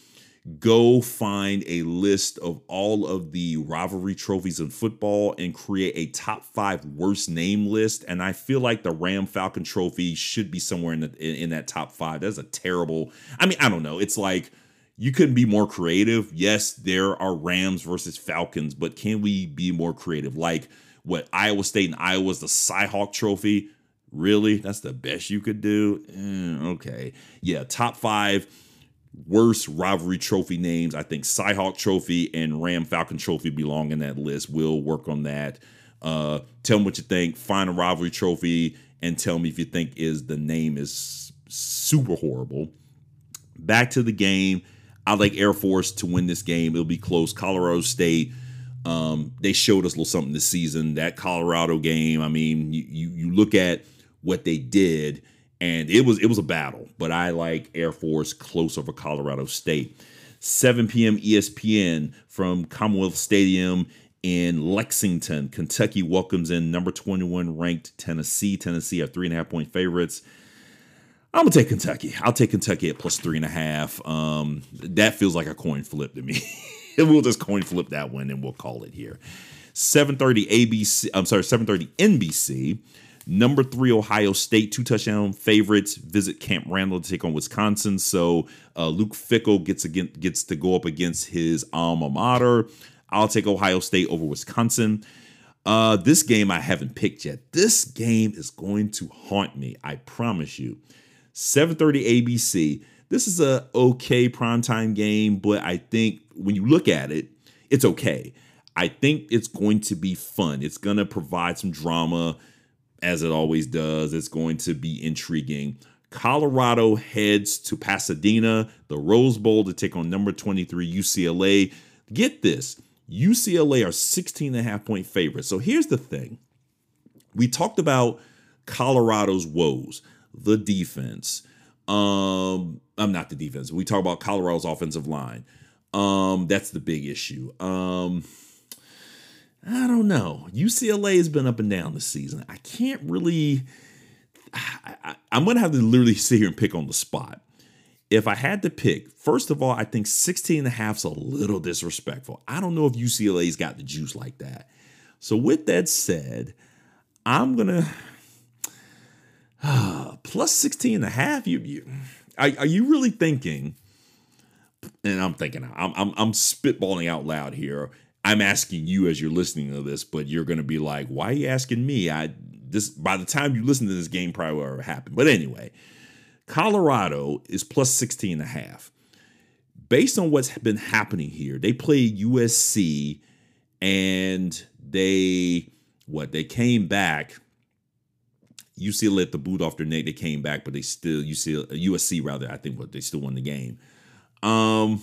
Speaker 1: go find a list of all of the rivalry trophies in football and create a top five worst name list. And I feel like the Ram Falcon Trophy should be somewhere in the, in, in that top five. That's a terrible. I mean, I don't know. It's like you couldn't be more creative. Yes, there are Rams versus Falcons, but can we be more creative? Like what Iowa State and Iowa's the Cyhawk Trophy. Really? That's the best you could do? Eh, okay. Yeah, top five worst rivalry trophy names. I think Cyhawk Trophy and Ram Falcon Trophy belong in that list. We'll work on that. Uh, tell me what you think. Find a rivalry trophy and tell me if you think is the name is super horrible. Back to the game. I like Air Force to win this game. It'll be close. Colorado State. Um, they showed us a little something this season. That Colorado game. I mean, you, you you look at what they did, and it was it was a battle. But I like Air Force close over Colorado State. 7 p.m. ESPN from Commonwealth Stadium in Lexington. Kentucky welcomes in number 21 ranked Tennessee. Tennessee are three and a half point favorites. I'm gonna take Kentucky. I'll take Kentucky at plus three and a half. Um, that feels like a coin flip to me. we'll just coin flip that one and we'll call it here. 7:30 ABC. I'm sorry, 7:30 NBC. Number three, Ohio State, two touchdown favorites, visit Camp Randall to take on Wisconsin. So uh, Luke Fickell gets again gets to go up against his alma mater. I'll take Ohio State over Wisconsin. Uh, this game I haven't picked yet. This game is going to haunt me. I promise you. 7:30 ABC. This is a okay primetime game, but I think when you look at it, it's okay. I think it's going to be fun. It's going to provide some drama as it always does. It's going to be intriguing. Colorado heads to Pasadena, the Rose Bowl to take on number 23 UCLA. Get this. UCLA are 16 and a half point favorites. So here's the thing. We talked about Colorado's woes the defense. Um, I'm not the defense. We talk about Colorado's offensive line. Um, that's the big issue. Um, I don't know. UCLA has been up and down this season. I can't really. I, am going to have to literally sit here and pick on the spot. If I had to pick, first of all, I think 16 and a half is a little disrespectful. I don't know if UCLA's got the juice like that. So, with that said, I'm going to plus 16 and a half. You, you are, are you really thinking? And I'm thinking, I'm, I'm, I'm spitballing out loud here. I'm asking you as you're listening to this, but you're going to be like, why are you asking me? I this by the time you listen to this game probably will happen. But anyway, Colorado is plus 16 and a half. Based on what's been happening here, they played USC and they what they came back UCLA let the boot off their neck. They came back, but they still UCLA, USC rather. I think what they still won the game. Um.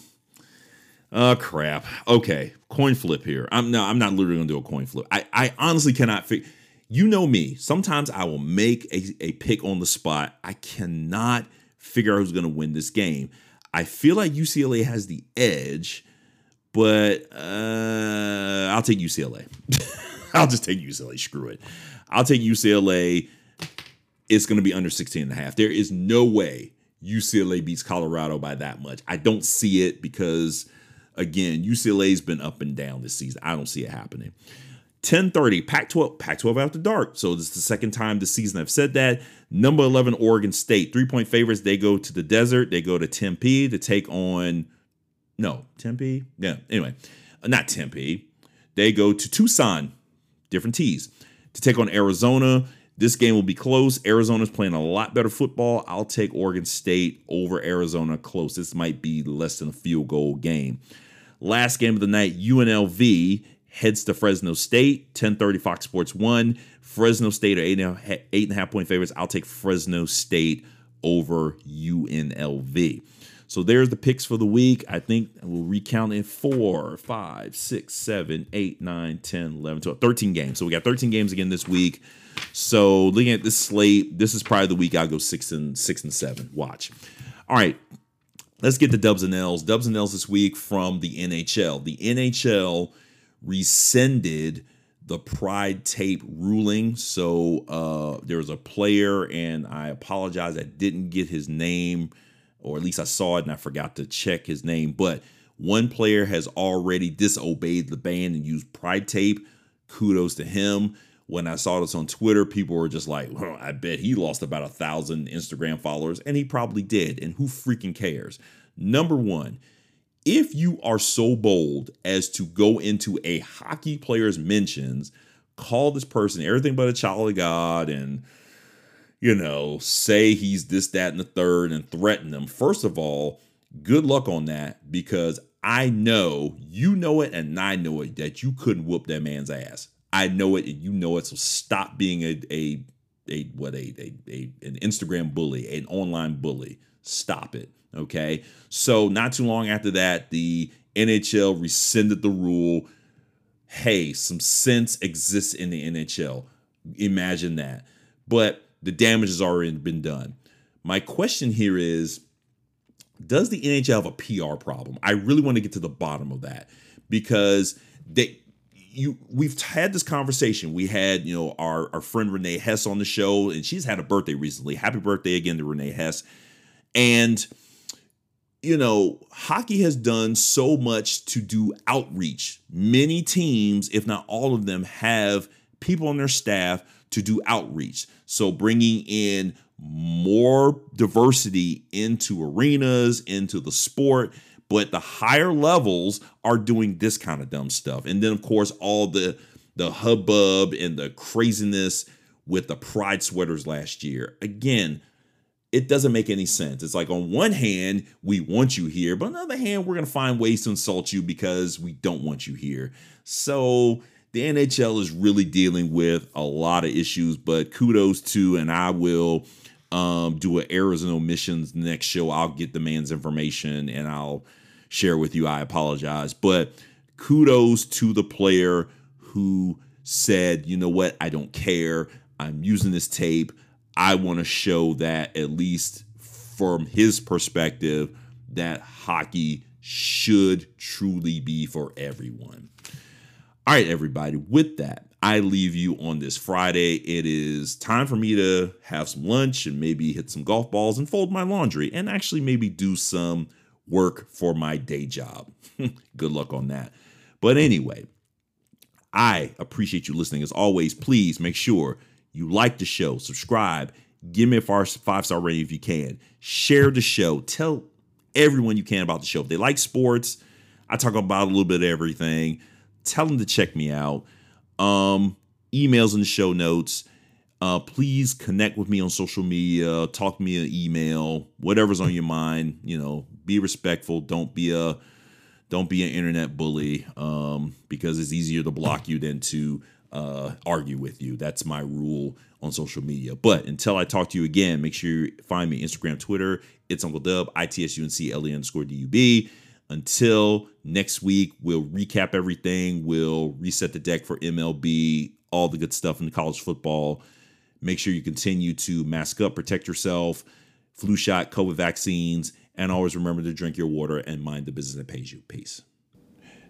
Speaker 1: Oh crap. Okay, coin flip here. I'm no. I'm not literally gonna do a coin flip. I I honestly cannot figure. You know me. Sometimes I will make a, a pick on the spot. I cannot figure out who's gonna win this game. I feel like UCLA has the edge, but uh, I'll take UCLA. I'll just take UCLA. Screw it. I'll take UCLA it's going to be under 16 and a half. There is no way UCLA beats Colorado by that much. I don't see it because again, UCLA's been up and down this season. I don't see it happening. 10:30 Pac-12 Pac-12 after dark. So this is the second time this season I've said that. Number 11 Oregon State, 3-point favorites. They go to the desert. They go to Tempe to take on no, Tempe. Yeah, anyway, uh, not Tempe. They go to Tucson, different T's, to take on Arizona. This game will be close. Arizona's playing a lot better football. I'll take Oregon State over Arizona close. This might be less than a field goal game. Last game of the night, UNLV heads to Fresno State, 1030 Fox Sports 1. Fresno State are eight and, eight and a half point favorites. I'll take Fresno State over UNLV. So there's the picks for the week. I think we'll recount in four, five, six, seven, eight, nine, 10, 11, 12, 13 games. So we got 13 games again this week. So looking at this slate, this is probably the week I'll go six and six and seven. Watch. All right. Let's get the dubs and L's. Dubs and L's this week from the NHL. The NHL rescinded the Pride tape ruling. So uh, there was a player, and I apologize, I didn't get his name, or at least I saw it and I forgot to check his name. But one player has already disobeyed the ban and used Pride tape. Kudos to him when I saw this on Twitter, people were just like, well, I bet he lost about a thousand Instagram followers, and he probably did. And who freaking cares? Number one, if you are so bold as to go into a hockey player's mentions, call this person everything but a child of God and you know, say he's this, that, and the third and threaten them. First of all, good luck on that because I know you know it and I know it that you couldn't whoop that man's ass. I know it you know it. So stop being a a a what a, a, a an Instagram bully, an online bully. Stop it. Okay. So not too long after that, the NHL rescinded the rule. Hey, some sense exists in the NHL. Imagine that. But the damage has already been done. My question here is Does the NHL have a PR problem? I really want to get to the bottom of that because they. You, we've had this conversation. We had, you know, our, our friend Renee Hess on the show, and she's had a birthday recently. Happy birthday again to Renee Hess. And you know, hockey has done so much to do outreach. Many teams, if not all of them, have people on their staff to do outreach. So bringing in more diversity into arenas, into the sport, but the higher levels are doing this kind of dumb stuff. And then of course all the the hubbub and the craziness with the pride sweaters last year. Again, it doesn't make any sense. It's like on one hand, we want you here, but on the other hand, we're going to find ways to insult you because we don't want you here. So the NHL is really dealing with a lot of issues, but kudos to, and I will um, do an errors and omissions next show. I'll get the man's information and I'll share with you. I apologize, but kudos to the player who said, you know what, I don't care. I'm using this tape. I want to show that at least from his perspective that hockey should truly be for everyone. All right, everybody, with that, I leave you on this Friday. It is time for me to have some lunch and maybe hit some golf balls and fold my laundry and actually maybe do some work for my day job. Good luck on that. But anyway, I appreciate you listening. As always, please make sure you like the show, subscribe, give me a five star rating if you can, share the show, tell everyone you can about the show. If they like sports, I talk about a little bit of everything. Tell them to check me out. Um, emails in the show notes. Uh, please connect with me on social media. Talk me an email. Whatever's on your mind. You know, be respectful. Don't be a don't be an internet bully. Um, because it's easier to block you than to uh, argue with you. That's my rule on social media. But until I talk to you again, make sure you find me Instagram, Twitter. It's Uncle Dub, ITSUNC, underscore DUB. Until next week, we'll recap everything. We'll reset the deck for MLB, all the good stuff in college football. Make sure you continue to mask up, protect yourself, flu shot, COVID vaccines, and always remember to drink your water and mind the business that pays you. Peace.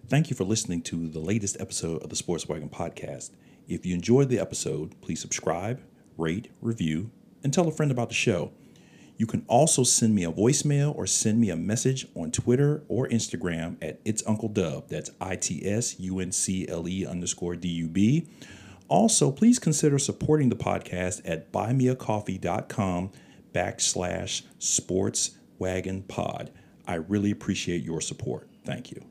Speaker 1: Thank you for listening to the latest episode of the Sports Wagon Podcast. If you enjoyed the episode, please subscribe, rate, review, and tell a friend about the show. You can also send me a voicemail or send me a message on Twitter or Instagram at It's Uncle Dub. That's I T S U N C L E underscore D U B. Also, please consider supporting the podcast at buymeacoffee.com backslash sports wagon pod. I really appreciate your support. Thank you.